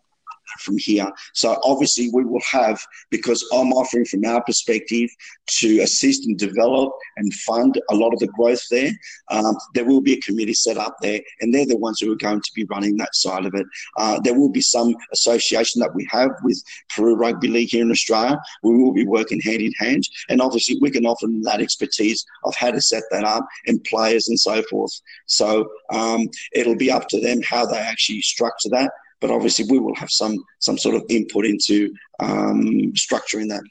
C: from here. So obviously we will have, because I'm offering from our perspective to assist and develop and fund a lot of the growth there, um, there will be a committee set up there and they're the ones who are going to be running that side of it. Uh, there will be some association that we have with Peru Rugby League here in Australia. We will be working hand in hand and obviously we can offer them that expertise of how to set that up and players and so forth. So um, it'll be up to them how they actually structure that but obviously we will have some some sort of input into um, structuring that.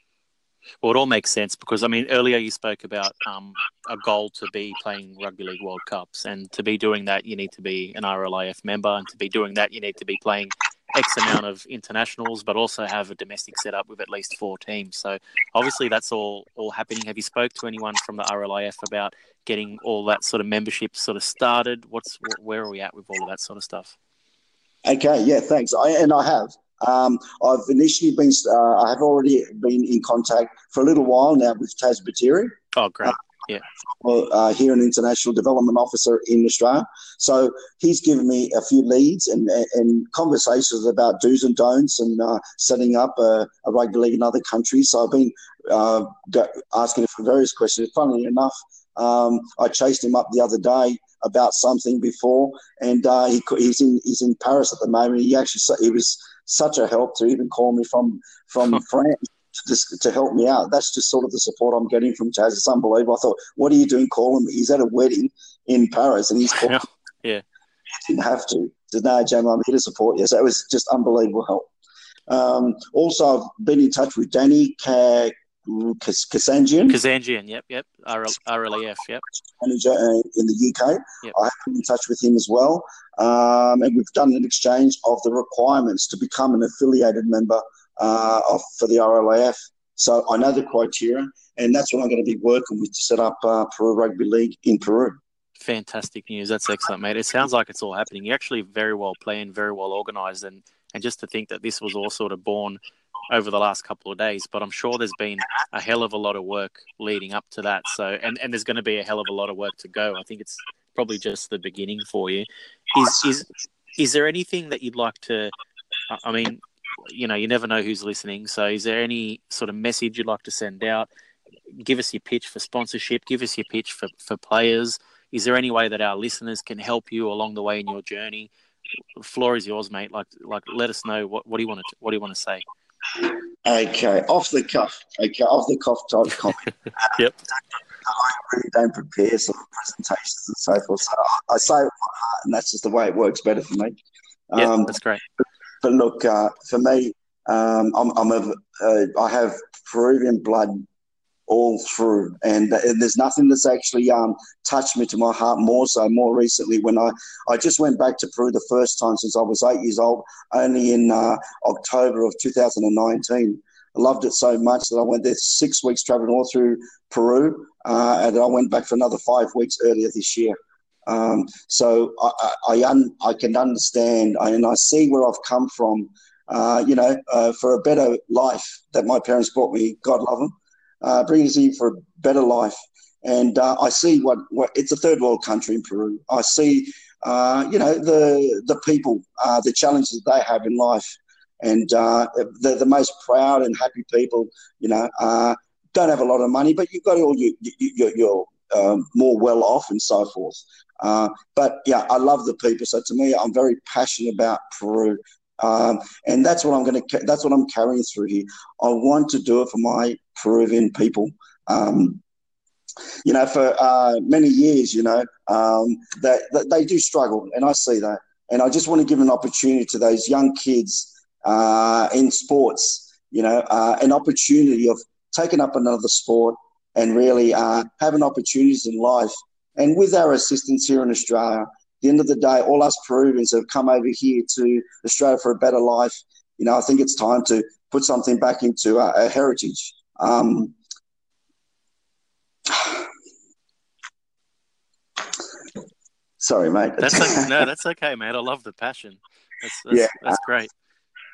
A: Well, it all makes sense because I mean, earlier you spoke about um, a goal to be playing Rugby League World Cups, and to be doing that, you need to be an RLIF member, and to be doing that, you need to be playing X amount of internationals, but also have a domestic setup with at least four teams. So obviously, that's all all happening. Have you spoke to anyone from the RLIF about getting all that sort of membership sort of started? What's where are we at with all of that sort of stuff?
C: Okay, yeah, thanks. I, and I have. Um, I've initially been, uh, I have already been in contact for a little while now with Tas Baitieri.
A: Oh, great. Uh, yeah.
C: Uh, here, an international development officer in Australia. So he's given me a few leads and, and conversations about do's and don'ts and uh, setting up a, a, rugby league in other countries. So I've been uh, asking him for various questions. Funnily enough, um, I chased him up the other day about something before, and uh, he, he's in he's in Paris at the moment. He actually he was such a help to even call me from from France to just to help me out. That's just sort of the support I'm getting from Chaz. It's unbelievable. I thought, what are you doing calling me? He's at a wedding in Paris and he's calling.
A: yeah.
C: He didn't have to. Said, no, Jam, I'm here to support you. So it was just unbelievable help. Um, also, I've been in touch with Danny Kazandjian.
A: Kazandjian, yep, yep. RL, RLEF, yep.
C: Manager uh, in the UK.
A: Yep.
C: I have been in touch with him as well. Um, and we've done an exchange of the requirements to become an affiliated member uh, of, for the RLAF. So I know the criteria, and that's what I'm going to be working with to set up uh, Peru Rugby League in Peru.
A: Fantastic news. That's excellent, mate. It sounds like it's all happening. You're actually very well planned, very well organised, and, and just to think that this was all sort of born over the last couple of days. But I'm sure there's been a hell of a lot of work leading up to that. So, and, and there's going to be a hell of a lot of work to go. I think it's probably just the beginning for you. Is is is there anything that you'd like to? I mean, you know, you never know who's listening. So, is there any sort of message you'd like to send out? Give us your pitch for sponsorship. Give us your pitch for, for players. Is there any way that our listeners can help you along the way in your journey? The floor is yours, mate. Like, like, let us know what, what do you want to what do you want to say.
C: Okay, off the cuff. Okay, off the cuff type comment.
A: yep.
C: I really don't prepare sort of presentations and so forth. So I, I say it with my heart, and that's just the way it works better for me.
A: Yeah, um, that's great.
C: But look, uh, for me, um, I'm, I'm a, uh, I have Peruvian blood all through, and, and there's nothing that's actually um, touched me to my heart more so. More recently, when I I just went back to Peru the first time since I was eight years old, only in uh, October of 2019. I loved it so much that I went there six weeks traveling all through Peru, uh, and I went back for another five weeks earlier this year. Um, so I, I, un, I, can understand and I see where I've come from, uh, you know, uh, for a better life that my parents brought me. God love them. Uh, bring us here for a better life. And uh, I see what, what, it's a third world country in Peru. I see, uh, you know, the the people, uh, the challenges they have in life, and they're the most proud and happy people. You know, don't have a lot of money, but you've got all your, your, your um, more well off and so forth. Uh, but yeah, I love the people. So to me, I'm very passionate about Peru. Um, and that's what I'm going to. That's what I'm carrying through here. I want to do it for my Peruvian people. Um, you know, for uh, many years, you know, um, that, that, they do struggle, and I see that. And I just want to give an opportunity to those young kids uh, in sports. You know, uh, an opportunity of taking up another sport and really uh, having opportunities in life. And with our assistance here in Australia, the end of the day, all us Peruvians have come over here to Australia for a better life. You know, I think it's time to put something back into our, our heritage. Um, sorry, mate.
A: That's okay. no, that's okay, mate. I love the passion. That's, that's, yeah, that's great.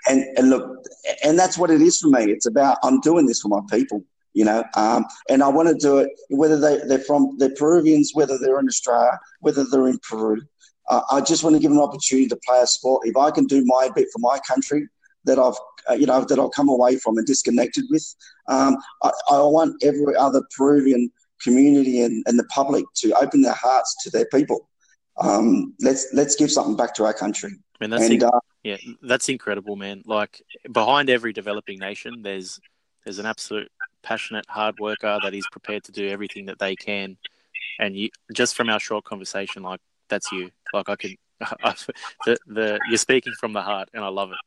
C: And and look, and that's what it is for me. It's about I'm doing this for my people you know. Um, and I want to do it whether they, they're from they're Peruvians, whether they're in Australia, whether they're in Peru. Uh, I just want to give them an opportunity to play a sport. If I can do my bit for my country that I've uh, you know that I've come away from and disconnected with, um, I, I, want every other Peruvian community and, and the public to open their hearts to their people. Um, let's let's give something back to our country.
A: I mean, that's and, inc- uh, yeah, that's incredible, man. Like behind every developing nation, there's there's an absolute passionate hard worker that is prepared to do everything that they can. And you, just from our short conversation, like that's you. Like I could, the, the you're speaking from the heart, and I love it.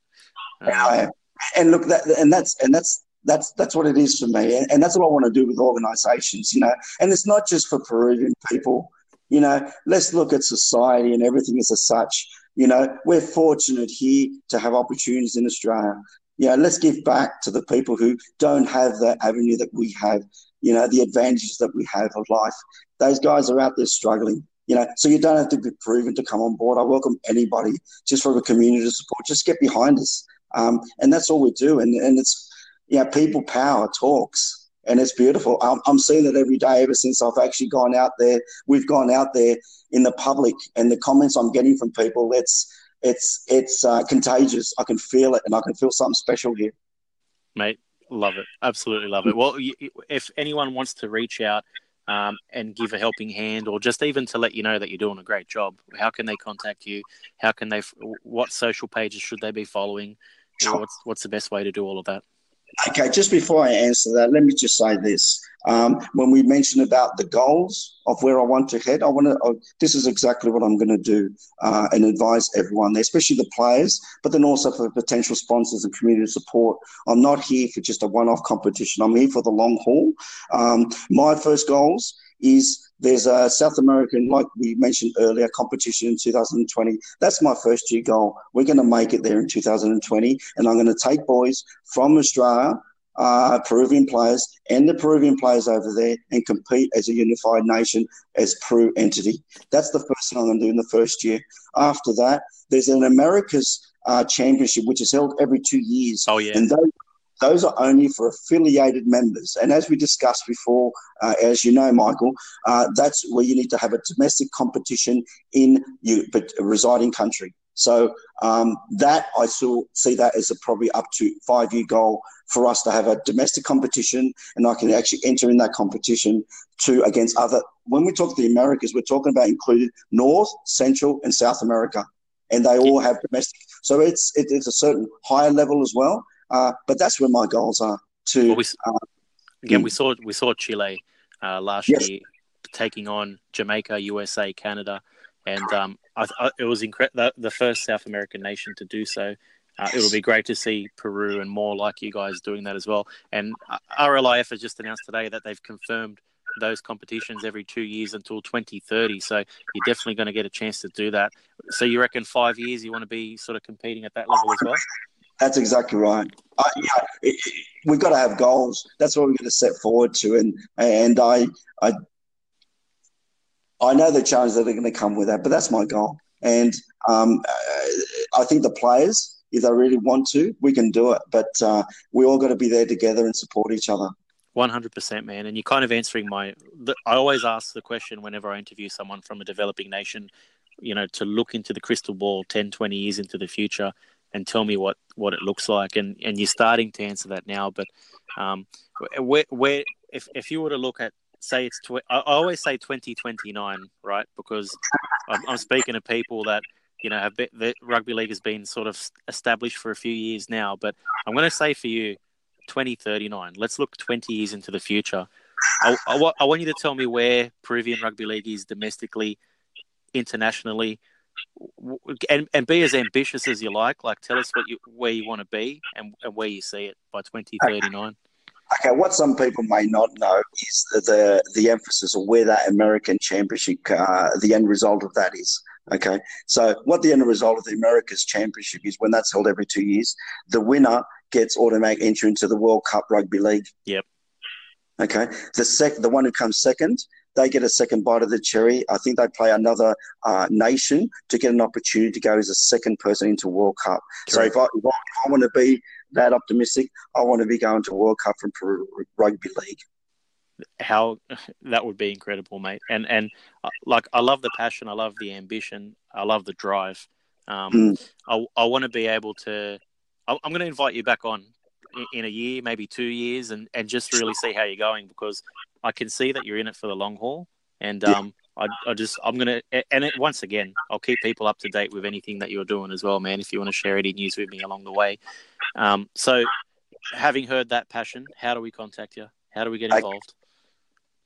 C: Um, and look, that, and that's and that's that's that's what it is for me, and, and that's what I want to do with organisations, you know. And it's not just for Peruvian people, you know. Let's look at society and everything as such. You know, we're fortunate here to have opportunities in Australia you know, let's give back to the people who don't have that avenue that we have, you know, the advantages that we have of life. Those guys are out there struggling, you know, so you don't have to be proven to come on board. I welcome anybody just from a community support, just get behind us. Um, and that's all we do. And, and it's, you know, people power talks and it's beautiful. I'm, I'm seeing it every day ever since I've actually gone out there. We've gone out there in the public and the comments I'm getting from people, it's, it's it's uh, contagious. I can feel it, and I can feel something special here.
A: Mate, love it. Absolutely love it. Well, if anyone wants to reach out um, and give a helping hand, or just even to let you know that you're doing a great job, how can they contact you? How can they? What social pages should they be following? What's what's the best way to do all of that?
C: Okay, just before I answer that, let me just say this. Um, when we mentioned about the goals of where I want to head, I want to. Uh, this is exactly what I'm going to do uh, and advise everyone especially the players, but then also for potential sponsors and community support. I'm not here for just a one-off competition. I'm here for the long haul. Um, my first goals is there's a South American, like we mentioned earlier, competition in 2020. That's my first year goal. We're going to make it there in 2020, and I'm going to take boys from Australia, uh, Peruvian players, and the Peruvian players over there, and compete as a unified nation as Peru entity. That's the first thing I'm going to do in the first year. After that, there's an America's uh, Championship, which is held every two years.
A: Oh yeah.
C: And those those are only for affiliated members. And as we discussed before, uh, as you know, Michael, uh, that's where you need to have a domestic competition in your but residing country. So um, that I saw, see that as a probably up to five year goal for us to have a domestic competition, and I can actually enter in that competition to against other. When we talk the Americas, we're talking about included North, Central, and South America, and they all have domestic. So it's it, it's a certain higher level as well. Uh, but that's where my goals are. To
A: well, we, uh, again, we saw we saw Chile uh, last yes. year taking on Jamaica, USA, Canada, and um, I, I, it was incre- the, the, first South American nation to do so. Uh, it will be great to see Peru and more like you guys doing that as well. And uh, RLIF has just announced today that they've confirmed those competitions every two years until 2030. So you're definitely going to get a chance to do that. So you reckon five years you want to be sort of competing at that level as well?
C: That's exactly right. I, it, it, we've got to have goals. That's what we're going to set forward to, and and I I I know the challenges that are going to come with that, but that's my goal. And um, I think the players, if they really want to, we can do it. But uh, we all got to be there together and support each other.
A: One hundred percent, man. And you're kind of answering my. I always ask the question whenever I interview someone from a developing nation, you know, to look into the crystal ball 10, 20 years into the future and tell me what, what it looks like. And, and you're starting to answer that now. But um, where, where if, if you were to look at, say, it's tw- I always say 2029, right? Because I'm, I'm speaking to people that, you know, have been, the rugby league has been sort of established for a few years now. But I'm going to say for you, 2039. Let's look 20 years into the future. I, I, I want you to tell me where Peruvian rugby league is domestically, internationally and and be as ambitious as you like. Like, tell us what you where you want to be and, and where you see it by twenty thirty nine.
C: Okay, what some people may not know is the the, the emphasis of where that American Championship, uh, the end result of that is. Okay, so what the end result of the America's Championship is when that's held every two years, the winner gets automatic entry into the World Cup Rugby League.
A: Yep.
C: Okay, the sec, the one who comes second they get a second bite of the cherry. I think they play another uh, nation to get an opportunity to go as a second person into World Cup. Correct. So if I, if I, I want to be that optimistic, I want to be going to World Cup from Peru Rugby League.
A: How that would be incredible, mate. And and uh, like I love the passion, I love the ambition, I love the drive. Um, mm. I I want to be able to. I'm going to invite you back on in a year, maybe two years, and, and just really see how you're going because I can see that you're in it for the long haul, and um, I, I just I'm gonna and it, once again I'll keep people up to date with anything that you're doing as well, man. If you want to share any news with me along the way, um, so having heard that passion, how do we contact you? How do we get involved?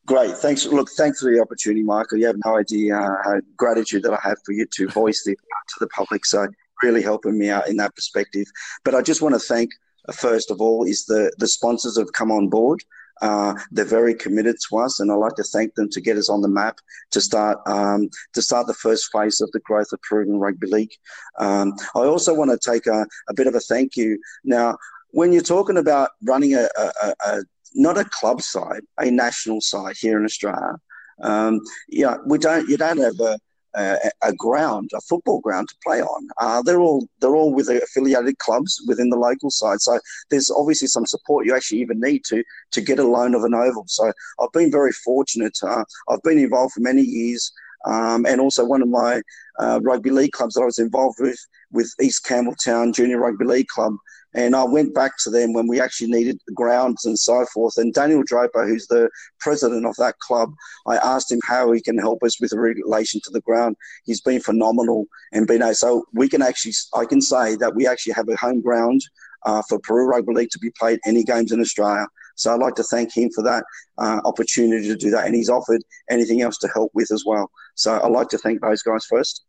C: Great, thanks. Look, thanks for the opportunity, Michael. You have no idea how gratitude that I have for you to voice the to the public. So really helping me out in that perspective. But I just want to thank first of all is the the sponsors have come on board. Uh, they're very committed to us, and I'd like to thank them to get us on the map to start um, to start the first phase of the growth of Peruvian Rugby League. Um, I also want to take a, a, bit of a thank you. Now, when you're talking about running a, a, a not a club side, a national side here in Australia, um, yeah, we don't you don't have a a, ground, a football ground to play on. Uh, they're all they're all with affiliated clubs within the local side. So there's obviously some support you actually even need to to get a loan of an oval. So I've been very fortunate. Uh, I've been involved for many years. Um, and also one of my uh, rugby league clubs that I was involved with, with East Campbelltown Junior Rugby League Club, and I went back to them when we actually needed grounds and so forth. And Daniel Draper, who's the president of that club, I asked him how he can help us with relation to the ground. He's been phenomenal and been so we can actually I can say that we actually have a home ground uh, for Peru Rugby League to be played any games in Australia. So I'd like to thank him for that uh, opportunity to do that. And he's offered anything else to help with as well. So I'd like to thank those guys first.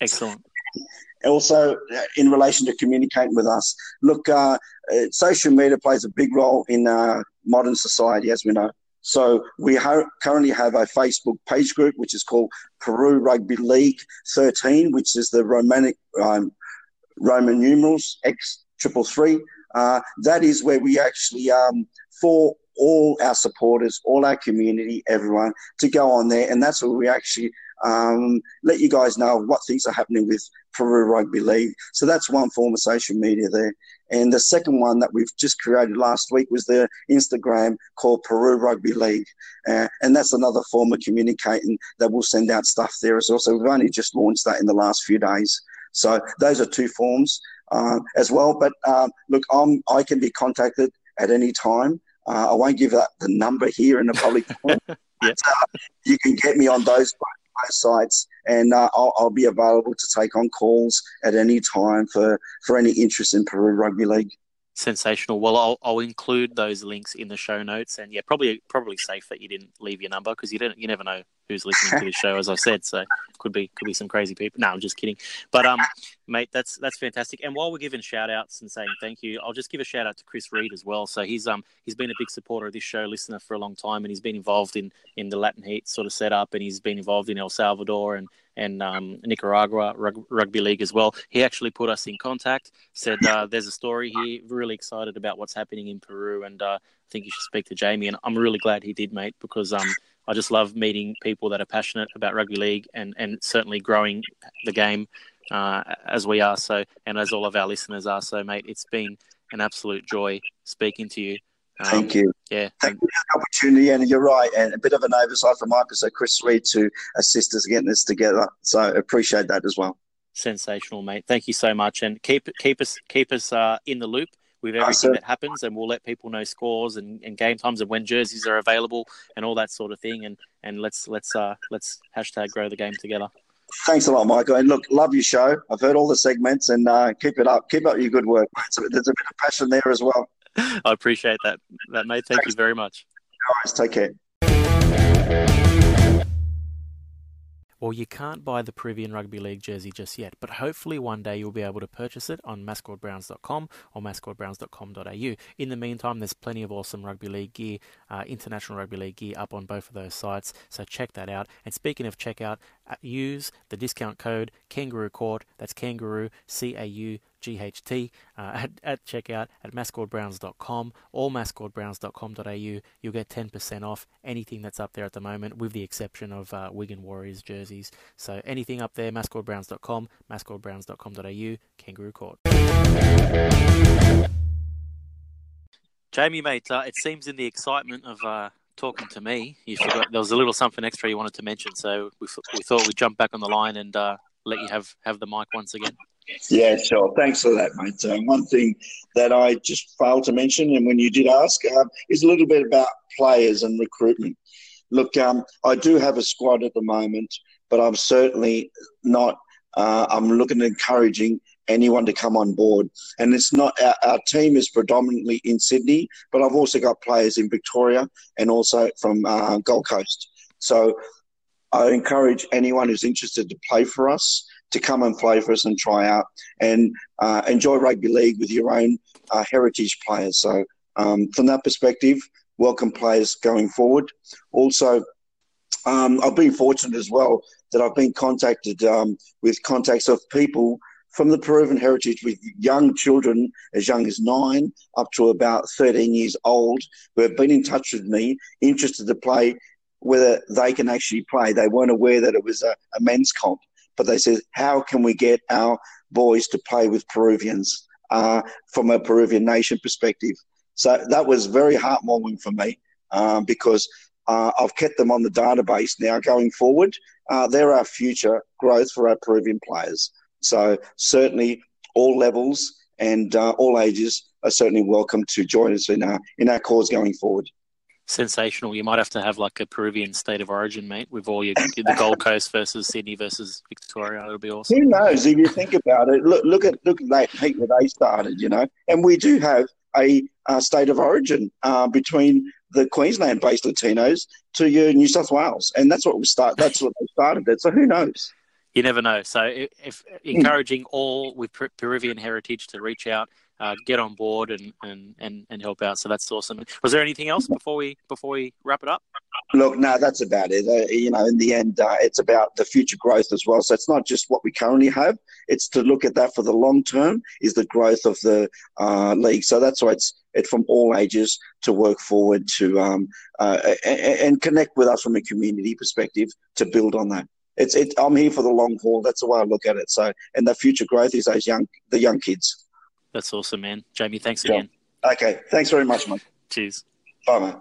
A: Excellent.
C: Also, uh, in relation to communicating with us, look, uh, uh, social media plays a big role in uh, modern society, as we know. So we ha- currently have a Facebook page group which is called Peru Rugby League 13, which is the Romanic um, Roman numerals X triple three. Uh, that is where we actually um, for all our supporters, all our community, everyone to go on there, and that's where we actually um, let you guys know what things are happening with Peru Rugby League. So that's one form of social media there. And the second one that we've just created last week was the Instagram called Peru Rugby League. Uh, and that's another form of communicating that we'll send out stuff there as well. So we've only just launched that in the last few days. So those are two forms uh, as well. But um, look, I'm, I can be contacted at any time. Uh, I won't give that the number here in the public yeah. but, uh, you can get me on those sites, and uh, I'll, I'll, be available to take on calls at any time for, for any interest in Peru Rugby League.
A: Sensational. Well, I'll, I'll include those links in the show notes, and yeah, probably probably safe that you didn't leave your number because you didn't. You never know who's listening to the show, as I said. So could be could be some crazy people. No, I'm just kidding. But um, mate, that's that's fantastic. And while we're giving shout outs and saying thank you, I'll just give a shout out to Chris Reed as well. So he's um he's been a big supporter of this show, listener for a long time, and he's been involved in in the Latin Heat sort of setup, and he's been involved in El Salvador and and um, Nicaragua rug- rugby league as well. He actually put us in contact. Said uh, there's a story here. Really excited about what's happening in Peru, and uh, I think you should speak to Jamie. And I'm really glad he did, mate, because um I just love meeting people that are passionate about rugby league and, and certainly growing the game uh, as we are. So, and as all of our listeners are. So, mate, it's been an absolute joy speaking to you.
C: Um, Thank you.
A: Yeah.
C: Thank you for the opportunity. And you're right. And a bit of an oversight from Michael. So, Chris Reed to assist us getting this together. So, appreciate that as well.
A: Sensational, mate. Thank you so much. And keep keep us keep us uh, in the loop with everything that happens, and we'll let people know scores and, and game times and when jerseys are available and all that sort of thing. And and let's let's uh let's hashtag grow the game together.
C: Thanks a lot, Michael. And look, love your show. I've heard all the segments, and uh, keep it up. Keep up your good work. So there's a bit of passion there as well.
A: I appreciate that, that mate. Thank Thanks. you very much.
C: All right, take care.
A: Well, you can't buy the Peruvian Rugby League jersey just yet, but hopefully one day you'll be able to purchase it on mascordbrownz.com or mascordbrownz.com.au. In the meantime, there's plenty of awesome rugby league gear, uh, international rugby league gear up on both of those sites, so check that out. And speaking of checkout, uh, use the discount code Kangaroo Court, that's Kangaroo, C A U GHT uh, at, at checkout at mascordbrownz.com or mascordbrownz.com.au. You'll get 10% off anything that's up there at the moment, with the exception of uh, Wigan Warriors jerseys. So anything up there, mascordbrownz.com, mascordbrownz.com.au, Kangaroo Court. Jamie, mate, uh, it seems in the excitement of uh, talking to me, you forgot there was a little something extra you wanted to mention. So we, we thought we'd jump back on the line and uh, let you have, have the mic once again.
C: Yeah, sure. Thanks for that, mate. Um, one thing that I just failed to mention, and when you did ask, uh, is a little bit about players and recruitment. Look, um, I do have a squad at the moment, but I'm certainly not. Uh, I'm looking at encouraging anyone to come on board. And it's not our, our, team is predominantly in Sydney, but I've also got players in Victoria and also from uh, Gold Coast. So I encourage anyone who's interested to play for us to come and play for us and try out and uh, enjoy rugby league with your own uh, heritage players. So, um, from that perspective, welcome players going forward. Also, um, I've been fortunate as well that I've been contacted um, with contacts of people from the Peruvian heritage with young children as young as nine up to about 13 years old who have been in touch with me, interested to play, whether they can actually play. They weren't aware that it was a, a men's comp but they said, how can we get our boys to play with Peruvians uh, from a Peruvian nation perspective? So that was very heartwarming for me um, because uh, I've kept them on the database now going forward. Uh, they're our future growth for our Peruvian players. So certainly all levels and uh, all ages are certainly welcome to join us in our in our cause going forward.
A: Sensational. You might have to have like a Peruvian state of origin, mate, with all your the Gold Coast versus Sydney versus Victoria. It'll be awesome.
C: Who knows? If you think about it, look, look at look at Latin Heat where they started, you know, and we do have a uh, state of origin uh, between the Queensland-based Latinos to your New South Wales, and that's what we start. That's what they started it. So who knows?
A: You never know. So, if, if encouraging all with Peruvian heritage to reach out uh, get on board and, and, and, and help out. So that's awesome. Was there anything else before we before we wrap it up?
C: Look, no, that's about it. Uh, you know, in the end, uh, it's about the future growth as well. So it's not just what we currently have; it's to look at that for the long term. Is the growth of the uh, league? So that's why it's it from all ages to work forward to um, uh, and, and connect with us from a community perspective to build on that it's it, I'm here for the long haul. That's the way I look at it. So, and the future growth is those young, the young kids.
A: That's awesome, man. Jamie, thanks again.
C: Okay. Thanks very much, mate.
A: Cheers.
C: Bye, mate.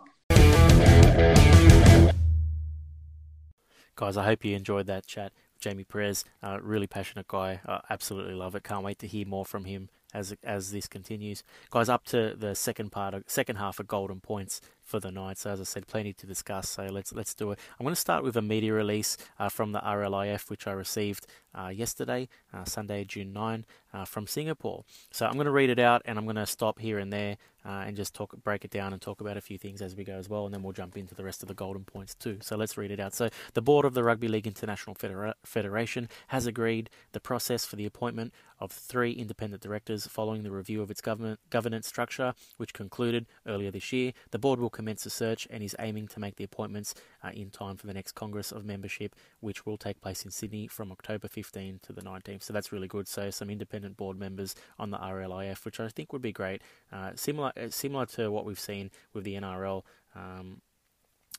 A: Guys, I hope you enjoyed that chat. Jamie Perez, uh, really passionate guy. Uh, absolutely love it. Can't wait to hear more from him as as this continues. Guys, up to the second part, of, second half of Golden Points for the night. So as I said, plenty to discuss. So let's let's do it. I'm going to start with a media release uh, from the RLIF, which I received uh, yesterday, uh, Sunday, June 9, uh, from Singapore. So I'm going to read it out, and I'm going to stop here and there uh, and just talk, break it down, and talk about a few things as we go as well, and then we'll jump into the rest of the golden points too. So let's read it out. So the board of the Rugby League International Federa- Federation has agreed the process for the appointment of three independent directors following the review of its government governance structure, which concluded earlier this year. The board will commence a search and is aiming to make the appointments uh, in time for the next Congress of Membership, which will take place in Sydney from October 15 to the 19th. So that's really good. So some independent board members on the RLIF, which I think would be great. Uh, similar, uh, similar to what we've seen with the NRL. Um,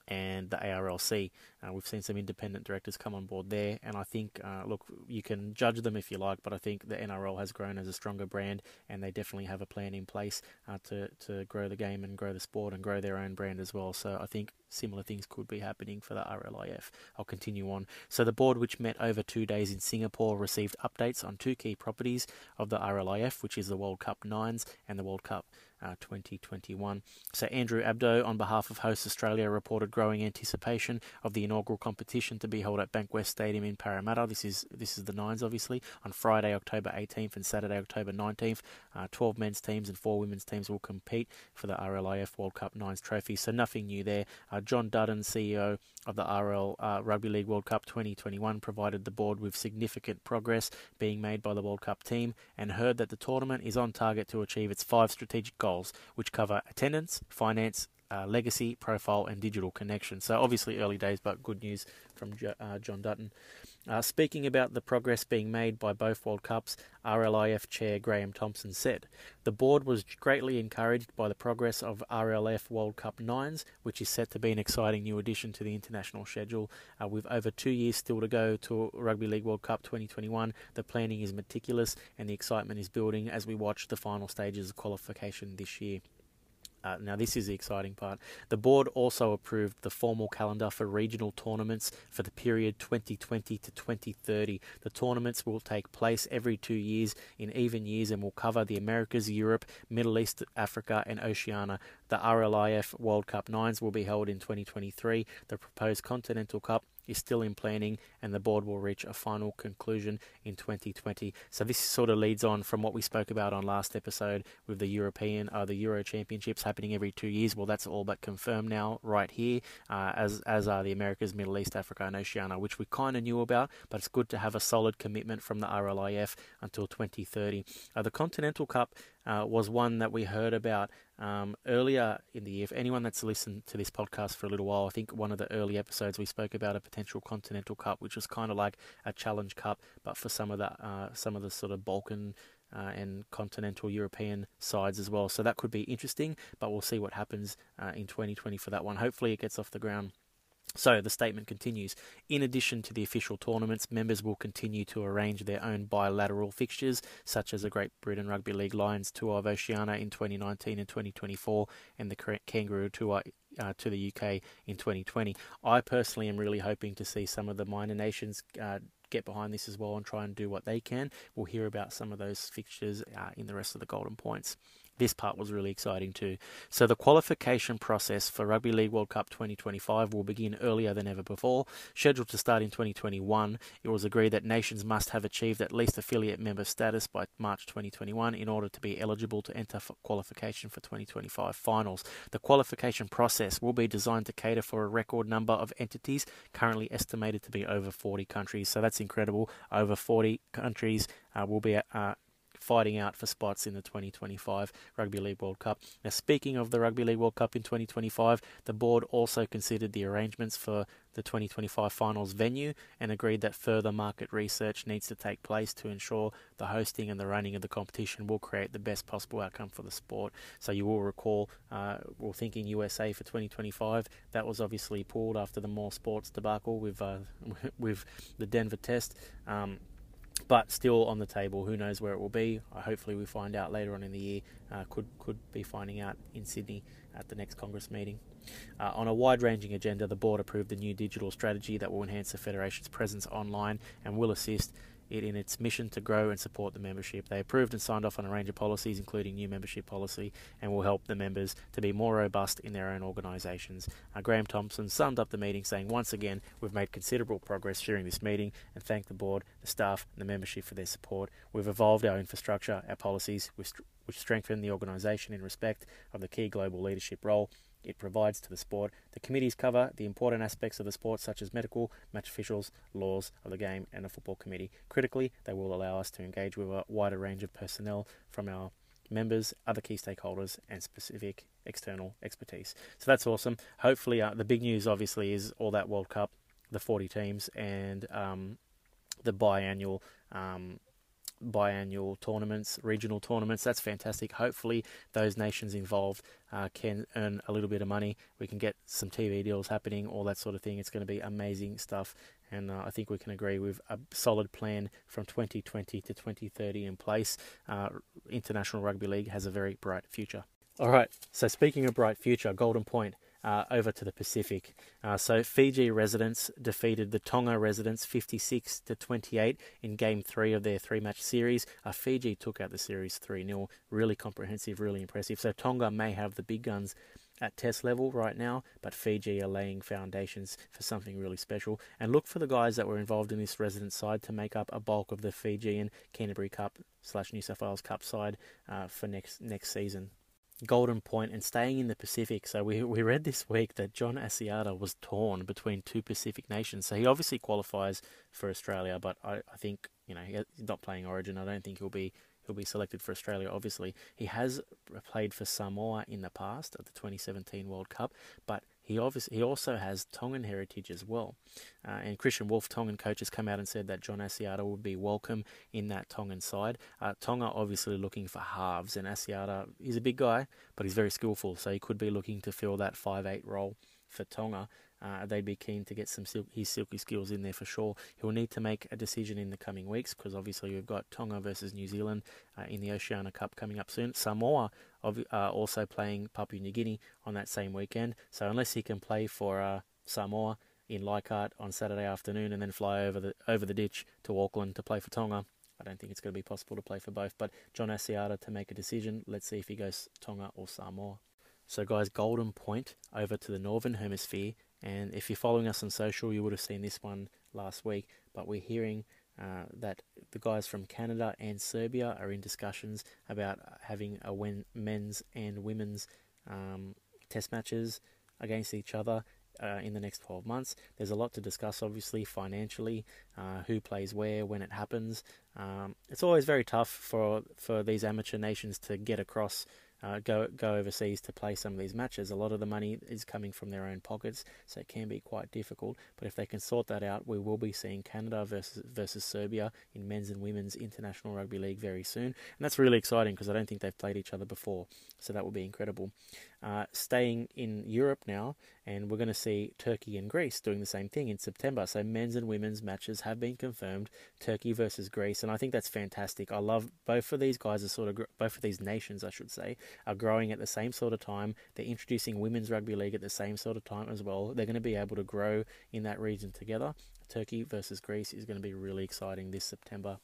A: and the ARLC. Uh, we've seen some independent directors come on board there, and I think, uh, look, you can judge them if you like, but I think the NRL has grown as a stronger brand, and they definitely have a plan in place uh, to to grow the game and grow the sport and grow their own brand as well. So I think similar things could be happening for the RLIF. I'll continue on. So the board, which met over two days in Singapore, received updates on two key properties of the RLIF, which is the World Cup Nines and the World Cup uh, 2021. So Andrew Abdo, on behalf of Host Australia, reported growing anticipation of the inaugural competition to be held at Bankwest Stadium in Parramatta. This is this is the Nines, obviously, on Friday, October 18th and Saturday, October 19th. Uh, 12 men's teams and four women's teams will compete for the RLIF World Cup Nines trophy. So nothing new there. Uh, Jon Dutton, CEO of the RL uh, Rugby League World Cup 2021, provided the board with significant progress being made by the World Cup team and heard that the tournament is on target to achieve its five strategic goals, which cover attendance, finance, uh, legacy, profile, and digital connection. So obviously early days, but good news from uh, Jon Dutton. Uh, speaking about the progress being made by both World Cups, RLIF Chair Graham Thompson said, The board was greatly encouraged by the progress of RLF World Cup Nines, which is set to be an exciting new addition to the international schedule. Uh, with over two years still to go to Rugby League World Cup 2021, the planning is meticulous and the excitement is building as we watch the final stages of qualification this year. Uh, now, this is the exciting part. The board also approved the formal calendar for regional tournaments for the period 2020 to 2030. The tournaments will take place every two years in even years and will cover the Americas, Europe, Middle East, Africa, and Oceania. The RLIF World Cup Nines will be held in 2023. The proposed Continental Cup is still in planning and the board will reach a final conclusion in 2020. So this sort of leads on from what we spoke about on last episode with the European, uh, the Euro Championships happening every two years. Well, that's all but confirmed now, right here, uh, as as are the Americas, Middle East, Africa, and Oceania, which we kind of knew about, but it's good to have a solid commitment from the RLIF until 2030. Uh, the Continental Cup uh, was one that we heard about um, earlier in the year. For anyone that's listened to this podcast for a little while, I think one of the early episodes we spoke about a potential Continental Cup, which was kind of like a Challenge Cup, but for some of the uh, some of the sort of Balkan. Uh, and continental European sides as well. So that could be interesting, but we'll see what happens uh, in 2020 for that one. Hopefully, it gets off the ground so the statement continues In addition to the official tournaments, members will continue to arrange their own bilateral fixtures, such as the Great Britain Rugby League Lions Tour of Oceania in 2019 and 2024, and the Kangaroo Tour uh, to the UK in 2020. I personally am really hoping to see some of the minor nations uh, get behind this as well and try and do what they can. We'll hear about some of those fixtures uh, in the rest of the Golden Points. This part was really exciting too. So the qualification process for Rugby League World Cup 2025 will begin earlier than ever before. Scheduled to start in 2021, it was agreed that nations must have achieved at least affiliate member status by March 2021 in order to be eligible to enter for qualification for 2025 finals. The qualification process will be designed to cater for a record number of entities, currently estimated to be over 40 countries. So that's incredible. Over 40 countries uh, will be uh, fighting out for spots in the 2025 Rugby League World Cup. Now, speaking of the Rugby League World Cup in 2025, the board also considered the arrangements for the 2025 finals venue and agreed that further market research needs to take place to ensure the hosting and the running of the competition will create the best possible outcome for the sport. So you will recall, uh, we're thinking USA for 2025. That was obviously pulled after the Moore Sports debacle with uh, with the Denver Test. Um, but still on the table. Who knows where it will be? Uh, hopefully, we find out later on in the year. Uh, could could be finding out in Sydney at the next Congress meeting. Uh, on a wide-ranging agenda, the board approved the new digital strategy that will enhance the federation's presence online and will assist it in its mission to grow and support the membership. They approved and signed off on a range of policies, including new membership policy, and will help the members to be more robust in their own organisations. Uh, Graham Thompson summed up the meeting saying, Once again, we've made considerable progress during this meeting and thank the board, the staff, and the membership for their support. We've evolved our infrastructure, our policies, which, strengthen the organisation in respect of the key global leadership role it provides to the sport. The committees cover the important aspects of the sport, such as medical, match officials, laws of the game, and the football committee. Critically, they will allow us to engage with a wider range of personnel from our members, other key stakeholders, and specific external expertise. So that's awesome. Hopefully, uh, the big news obviously is all that World Cup, the 40 teams, and um, the biannual um, biannual tournaments, regional tournaments. That's fantastic. Hopefully, those nations involved uh, can earn a little bit of money. We can get some TV deals happening, all that sort of thing. It's going to be amazing stuff. And uh, I think we can agree with a solid plan from 2020 to 2030 in place. Uh, International Rugby League has a very bright future. All right, so speaking of bright future, Golden Point uh, over to the Pacific. Uh, so Fiji residents defeated the Tonga residents 56 to 28 in Game Three of their three-match series. Uh, Fiji took out the series 3-0. Really comprehensive, really impressive. So Tonga may have the big guns at test level right now, but Fiji are laying foundations for something really special. And look for the guys that were involved in this resident side to make up a bulk of the Fijian Canterbury Cup slash New South Wales Cup side uh, for next next season. Golden Point and staying in the Pacific. So we we read this week that John Asiata was torn between two Pacific nations. So he obviously qualifies for Australia, but I, I think you know he's not playing Origin. I don't think he'll be he'll be selected for Australia. Obviously, he has played for Samoa in the past at the 2017 World Cup, but he obviously he also has Tongan heritage as well. Uh, and Kristian Woolf, Tongan coach, has come out and said that John Asiata would be welcome in that Tongan side. Uh, Tonga obviously looking for halves, and Asiata is a big guy, but he's very skillful, so he could be looking to fill that five eight role for Tonga uh, they'd be keen to get some sil- his silky skills in there for sure. He'll need to make a decision in the coming weeks because obviously we've got Tonga versus New Zealand uh, in the Oceania Cup coming up soon. Samoa uh, also playing Papua New Guinea on that same weekend. So unless he can play for uh, Samoa in Leichhardt on Saturday afternoon and then fly over the over the ditch to Auckland to play for Tonga, I don't think it's going to be possible to play for both. But John Asiata to make a decision. Let's see if he goes Tonga or Samoa. So, guys, Golden Point over to the Northern Hemisphere and if you're following us on social, you would have seen this one last week. But we're hearing uh, that the guys from Canada and Serbia are in discussions about having a when, men's and women's um, test matches against each other uh, in the next 12 months. There's a lot to discuss, obviously, financially, uh, who plays where, when it happens. Um, it's always very tough for, for these amateur nations to get across uh, go go overseas to play some of these matches. A lot of the money is coming from their own pockets, so it can be quite difficult. But if they can sort that out, we will be seeing Canada versus versus Serbia in men's and women's international rugby league very soon, and that's really exciting because I don't think they've played each other before, so that will be incredible. Uh, staying in Europe now, and we're going to see Turkey and Greece doing the same thing in September. So men's and women's matches have been confirmed. Turkey versus Greece, and I think that's fantastic. I love both of these guys are sort of both of these nations, I should say, are growing at the same sort of time. They're introducing women's rugby league at the same sort of time as well. They're going to be able to grow in that region together. Turkey versus Greece is going to be really exciting this September.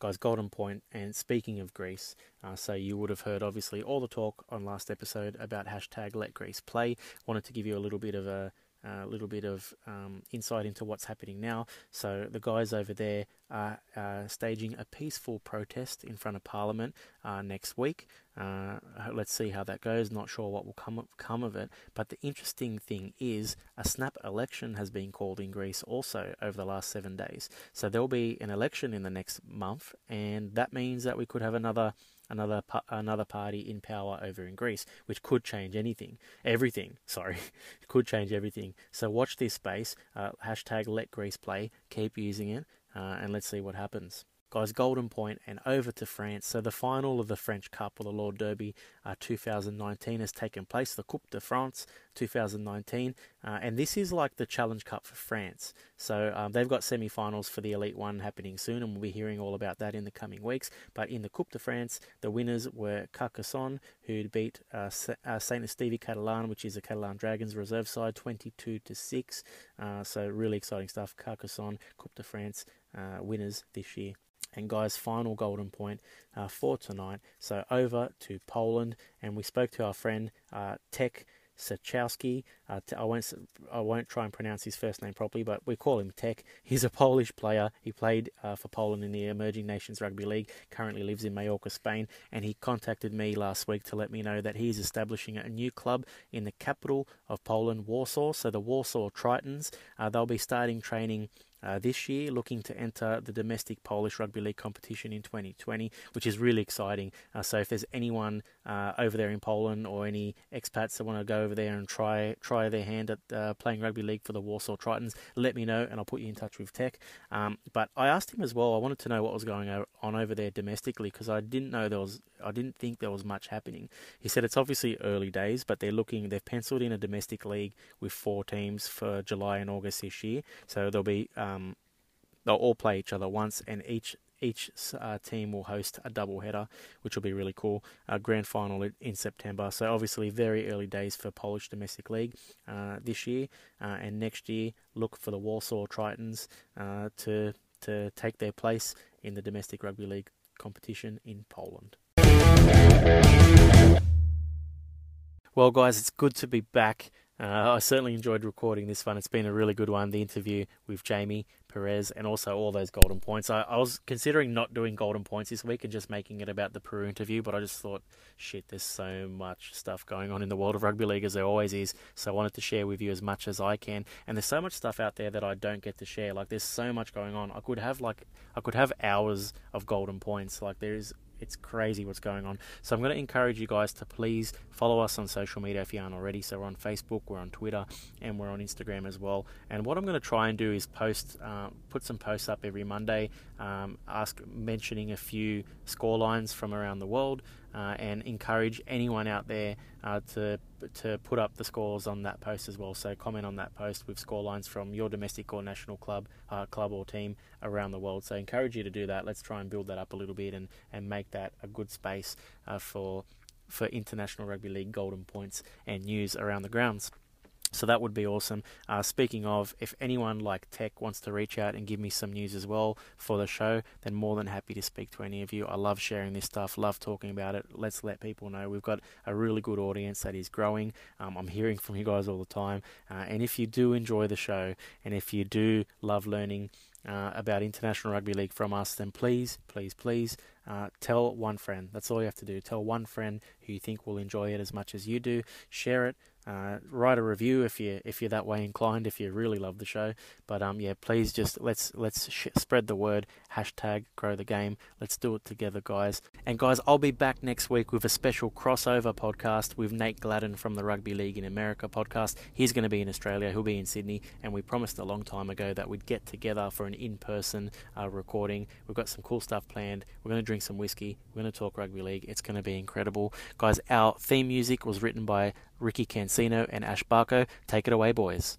A: Guys, Golden Point. And speaking of Greece, uh, so you would have heard obviously all the talk on last episode about hashtag Let Greece Play. Wanted to give you a little bit of a a little bit of um, insight into what's happening now. So the guys over there are uh, staging a peaceful protest in front of Parliament uh, next week. Uh, let's see how that goes. Not sure what will come come of it. But the interesting thing is, a snap election has been called in Greece also over the last seven days. So there'll be an election in the next month, and that means that we could have another another another party in power over in Greece, which could change anything, everything. Sorry, could change everything. So watch this space. Uh, hashtag Let Greece Play. Keep using it, uh, and let's see what happens. Guys, Golden Point and over to France. So the final of the French Cup or the Lord Derby uh, 2019 has taken place, the Coupe de France 2019, uh, and this is like the Challenge Cup for France. So um, they've got semi-finals for the Elite One happening soon, and we'll be hearing all about that in the coming weeks. But in the Coupe de France, the winners were Carcassonne, who beat uh, uh, Saint Esteve Catalan, which is the Catalan Dragons reserve side, 22 to six. Uh, so really exciting stuff. Carcassonne, Coupe de France winners this year. And guys, final golden point uh, for tonight. So over to Poland, and we spoke to our friend uh, Tech Sachowski. Uh, I won't I won't try and pronounce his first name properly, but we call him Tech. He's a Polish player. He played uh, for Poland in the Emerging Nations Rugby League. Currently lives in Mallorca, Spain, and he contacted me last week to let me know that he's establishing a new club in the capital of Poland, Warsaw. So the Warsaw Tritons. Uh, they'll be starting training uh, this year, looking to enter the domestic Polish Rugby League competition in 2020, which is really exciting. Uh, so if there's anyone uh, over there in Poland or any expats that want to go over there and try try their hand at uh, playing rugby league for the Warsaw Tritons, let me know and I'll put you in touch with Tech. Um, but I asked him as well. I wanted to know what was going on over there domestically because I didn't know there was. I didn't think there was much happening. He said it's obviously early days, but they're looking. They've penciled in a domestic league with four teams for July and August this year. So there'll be um, they'll all play each other once, and each each uh, team will host a double header, which will be really cool. Grand final in September. So obviously very early days for Polish domestic league uh, this year, uh, and next year look for the Warsaw Tritons uh, to to take their place in the domestic rugby league competition in Poland. Well, guys, it's good to be back. Uh, I certainly enjoyed recording this one. It's been a really good one. The interview with Jamie Perez and also all those golden points. I, I, was considering not doing golden points this week and just making it about the Peru interview, but I just thought, shit, there's so much stuff going on in the world of rugby league as there always is. So I wanted to share with you as much as I can. And there's so much stuff out there that I don't get to share. Like there's so much going on. I could have like I could have hours of golden points. Like there's it's crazy what's going on. So I'm going to encourage you guys to please follow us on social media if you aren't already. So we're on Facebook, we're on Twitter, and we're on Instagram as well. And what I'm going to try and do is post, uh, put some posts up every Monday, um, ask mentioning a few score lines from around the world, uh, and encourage anyone out there uh, to to put up the scores on that post as well. So comment on that post with score lines from your domestic or national club, uh, club or team around the world. So encourage you to do that. Let's try and build that up a little bit and, and make that a good space uh, for for international rugby league golden points and news around the grounds. So that would be awesome. Uh, speaking of, if anyone like Tech wants to reach out and give me some news as well for the show, then more than happy to speak to any of you. I love sharing this stuff, love talking about it. Let's let people know we've got a really good audience that is growing. Um, I'm hearing from you guys all the time. Uh, and if you do enjoy the show and if you do love learning, uh, about International Rugby League from us, then please, please, please uh, tell one friend. That's all you have to do. Tell one friend who you think will enjoy it as much as you do. Share it. Uh, write a review if you if you're that way inclined. If you really love the show, but um yeah, please just let's let's sh- spread the word. Hashtag grow the game. Let's do it together, guys. And guys, I'll be back next week with a special crossover podcast with Nate Gladden from the Rugby League in America podcast. He's going to be in Australia. He'll be in Sydney, and we promised a long time ago that we'd get together for an in-person uh, recording. We've got some cool stuff planned. We're going to drink some whiskey. We're going to talk rugby league. It's going to be incredible, guys. Our theme music was written by Ricky Cancino and Ash Barco. Take it away, boys.